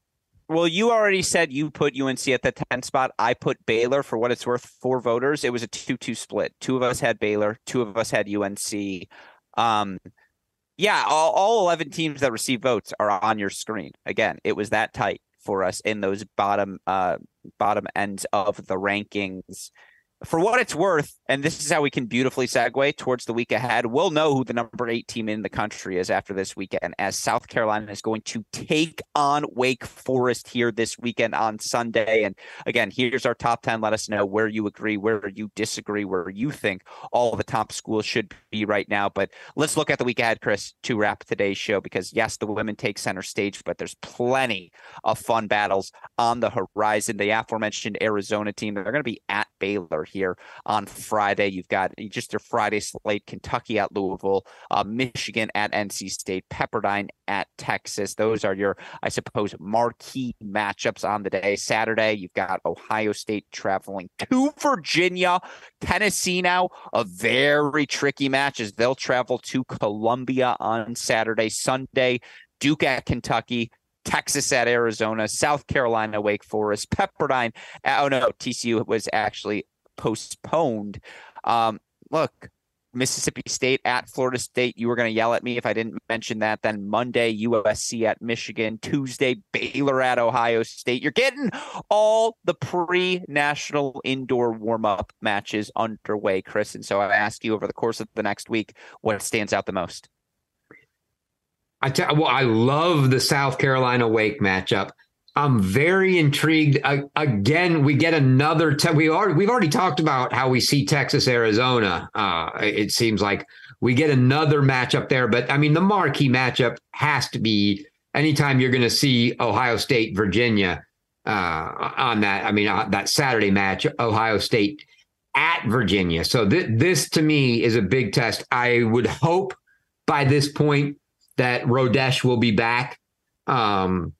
Well, you already said you put UNC at the 10 spot. I put Baylor for what it's worth Four voters. It was a 2 2 split. Two of us had Baylor, two of us had UNC. Um, yeah, all, all 11 teams that receive votes are on your screen. Again, it was that tight for us in those bottom uh bottom ends of the rankings. For what it's worth, and this is how we can beautifully segue towards the week ahead. We'll know who the number eight team in the country is after this weekend, as South Carolina is going to take on Wake Forest here this weekend on Sunday. And again, here's our top 10. Let us know where you agree, where you disagree, where you think all the top schools should be right now. But let's look at the week ahead, Chris, to wrap today's show, because yes, the women take center stage, but there's plenty of fun battles on the horizon. The aforementioned Arizona team, they're going to be at Baylor here on Friday. You've got just your Friday slate Kentucky at Louisville, uh, Michigan at NC State, Pepperdine at Texas. Those are your, I suppose, marquee matchups on the day. Saturday, you've got Ohio State traveling to Virginia, Tennessee now, a very tricky match as they'll travel to Columbia on Saturday. Sunday, Duke at Kentucky, Texas at Arizona, South Carolina, Wake Forest, Pepperdine. Oh no, TCU was actually postponed. Um, look, Mississippi State at Florida State. You were going to yell at me if I didn't mention that. Then Monday, USC at Michigan. Tuesday, Baylor at Ohio State. You're getting all the pre national indoor warm up matches underway, Chris. And so I ask you over the course of the next week what stands out the most. I tell well, I love the South Carolina Wake matchup. I'm very intrigued. Uh, again, we get another. Te- we are we've already talked about how we see Texas Arizona. Uh, it seems like we get another matchup there, but I mean the marquee matchup has to be anytime you're going to see Ohio State Virginia uh, on that. I mean uh, that Saturday match, Ohio State at Virginia. So th- this to me is a big test. I would hope by this point that Rodesch will be back. Um,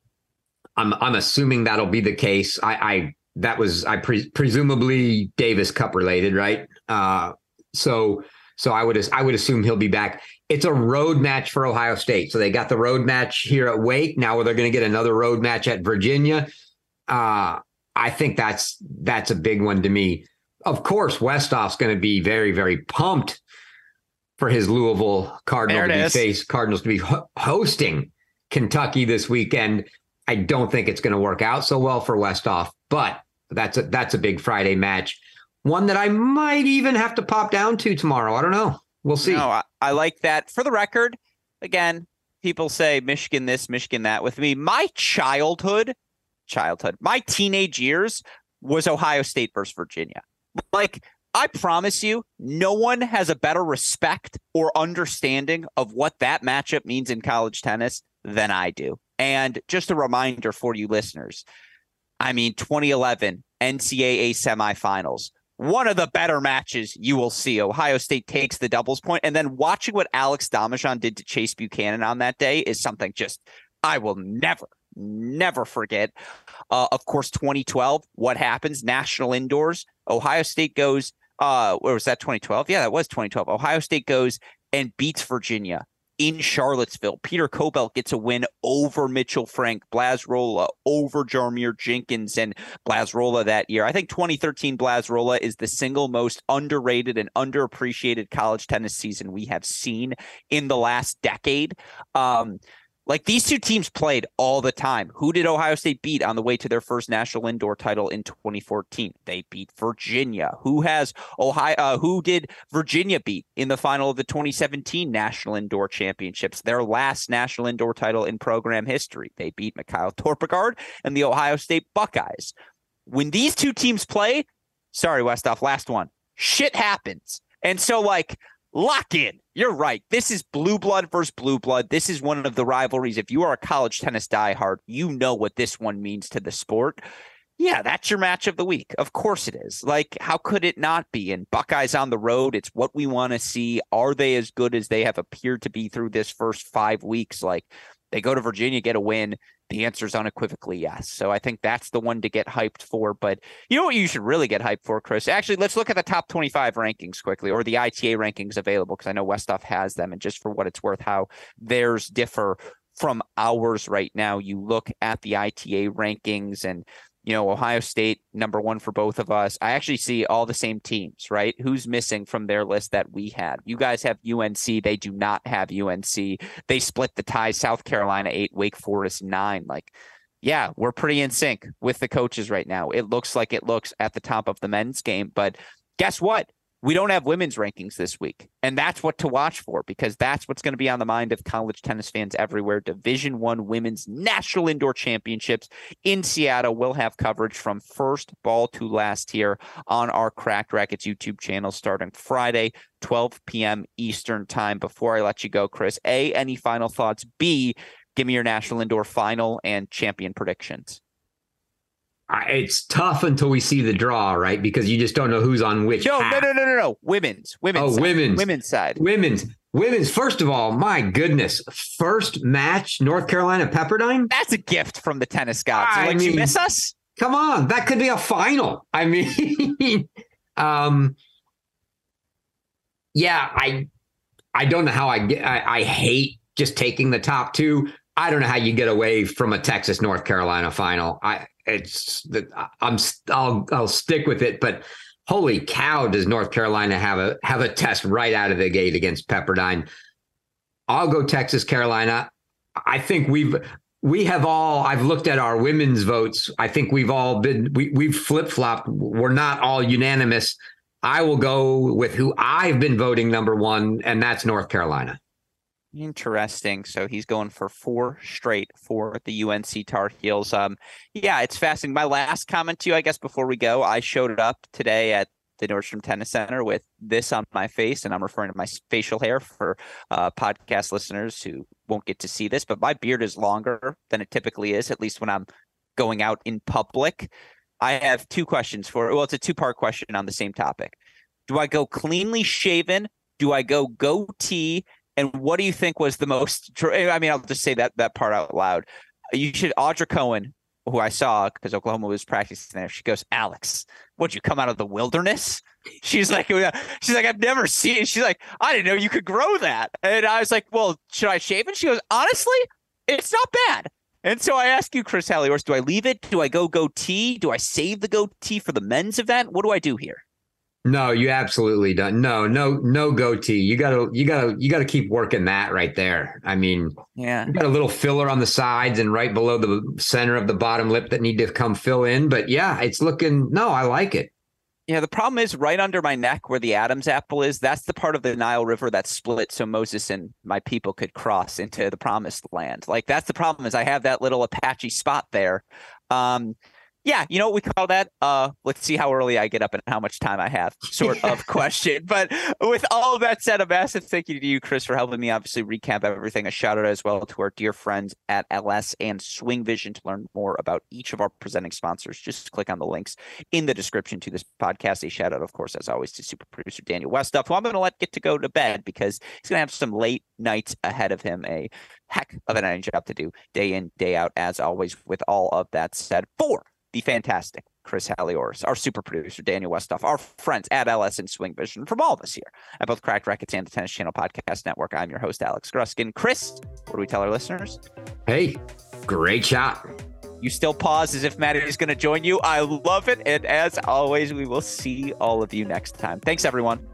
I'm I'm assuming that'll be the case. I, I that was I pre- presumably Davis Cup related, right? Uh, so so I would I would assume he'll be back. It's a road match for Ohio State. So they got the road match here at Wake. Now they're going to get another road match at Virginia. Uh, I think that's that's a big one to me. Of course, Westhoff's going to be very very pumped for his Louisville Cardinals to be face Cardinals to be ho- hosting Kentucky this weekend. I don't think it's going to work out so well for Westhoff, but that's a that's a big Friday match. One that I might even have to pop down to tomorrow. I don't know. We'll see. No, I, I like that. For the record, again, people say Michigan this, Michigan that with me. My childhood, childhood, my teenage years was Ohio State versus Virginia. Like, I promise you, no one has a better respect or understanding of what that matchup means in college tennis than I do. And just a reminder for you listeners I mean, 2011 NCAA semifinals, one of the better matches you will see. Ohio State takes the doubles point, and then watching what Alex Domijan did to Chase Buchanan on that day is something just I will never, never forget. Uh, of course, 2012, what happens? National indoors. Ohio State goes. Uh, where was that? 2012? Yeah, that was 2012. Ohio State goes and beats Virginia in Charlottesville. Peter Kobelt gets a win over Mitchell Frank, Blaz Rola over Jarmere Jenkins and Blaz Rola that year. I think 2013 Blaz Rola is the single most underrated and underappreciated college tennis season we have seen in the last decade. Um, like these two teams played all the time. Who did Ohio State beat on the way to their first national indoor title in 2014? They beat Virginia. Who has Ohio? Uh, who did Virginia beat in the final of the 2017 national indoor championships? Their last national indoor title in program history. They beat Mikael Torpegaard and the Ohio State Buckeyes. When these two teams play, sorry, Westhoff, last one. Shit happens. And so, like, lock in. You're right. This is blue blood versus blue blood. This is one of the rivalries. If you are a college tennis diehard, you know what this one means to the sport. Yeah, that's your match of the week. Of course it is. Like, how could it not be? And Buckeyes on the road, it's what we want to see. Are they as good as they have appeared to be through this first five weeks? Like, they go to Virginia, get a win. The answer is unequivocally yes. So I think that's the one to get hyped for. But you know what you should really get hyped for, Chris? Actually, let's look at the top 25 rankings quickly or the ITA rankings available because I know Westhoff has them. And just for what it's worth, how theirs differ from ours right now. You look at the ITA rankings and you know, Ohio State, number one for both of us. I actually see all the same teams, right? Who's missing from their list that we had? You guys have UNC. They do not have UNC. They split the tie. South Carolina eight, Wake Forest nine. Like, yeah, we're pretty in sync with the coaches right now. It looks like it looks at the top of the men's game. But guess what? We don't have women's rankings this week and that's what to watch for because that's what's going to be on the mind of college tennis fans everywhere. Division one women's national indoor championships in seattle will have coverage from first ball to last here on our cracked racquets youtube channel starting friday 12 p.m eastern time. Before i let you go chris a any final thoughts? B give me your national indoor final and champion predictions it's tough until we see the draw, right? Because you just don't know who's on which. No, no, no, no, no, no. Women's, women's. Oh, side. women's, women's side. Women's, women's. First of all, my goodness, first match, North Carolina Pepperdine. That's a gift from the tennis gods. I like, mean, you miss us? Come on, that could be a final. I mean, um, yeah, I, I don't know how I get. I, I hate just taking the top two. I don't know how you get away from a Texas North Carolina final. I it's I'm I'll I'll stick with it, but holy cow, does North Carolina have a have a test right out of the gate against Pepperdine? I'll go Texas, Carolina. I think we've we have all I've looked at our women's votes. I think we've all been we we've flip-flopped. We're not all unanimous. I will go with who I've been voting number 1 and that's North Carolina. Interesting. So he's going for four straight for the UNC Tar Heels. Um, yeah, it's fascinating. My last comment to you, I guess, before we go, I showed up today at the Nordstrom Tennis Center with this on my face, and I'm referring to my facial hair for uh, podcast listeners who won't get to see this, but my beard is longer than it typically is, at least when I'm going out in public. I have two questions for well, it's a two part question on the same topic. Do I go cleanly shaven? Do I go goatee? And what do you think was the most? Eh, I mean, I'll just say that that part out loud. You should Audra Cohen who I saw because Oklahoma was practicing there. She goes, Alex, would you come out of the wilderness? She's like, she's like, I've never seen. It. She's like, I didn't know you could grow that. And I was like, well, should I shave it? She goes, honestly, it's not bad. And so I ask you, Chris Halliors, do I leave it? Do I go goatee? Do I save the goatee for the men's event? What do I do here? No, you absolutely don't. No, no, no goatee. You gotta, you gotta, you gotta keep working that right there. I mean, yeah, you got a little filler on the sides and right below the center of the bottom lip that need to come fill in. But yeah, it's looking. No, I like it. Yeah, the problem is right under my neck where the Adam's apple is. That's the part of the Nile River that's split, so Moses and my people could cross into the Promised Land. Like that's the problem is I have that little Apache spot there. Um, yeah, you know what we call that? Uh, let's see how early I get up and how much time I have, sort of question. But with all of that said, a massive thank you to you, Chris, for helping me obviously recap everything. A shout out as well to our dear friends at LS and Swing Vision to learn more about each of our presenting sponsors. Just click on the links in the description to this podcast. A shout out, of course, as always, to super producer Daniel Westhoff, who I'm going to let get to go to bed because he's going to have some late nights ahead of him. A heck of an job to do day in, day out, as always. With all of that said, four the fantastic Chris Halliors, our super producer, Daniel Westhoff, our friends at LS and Swing Vision, from all of us here at both Cracked Racquets and the Tennis Channel Podcast Network. I'm your host, Alex Gorzny. Chris, what do we tell our listeners? Hey, great shot. You still pause as if Maddie is going to join you. I love it. And as always, we will see all of you next time. Thanks, everyone.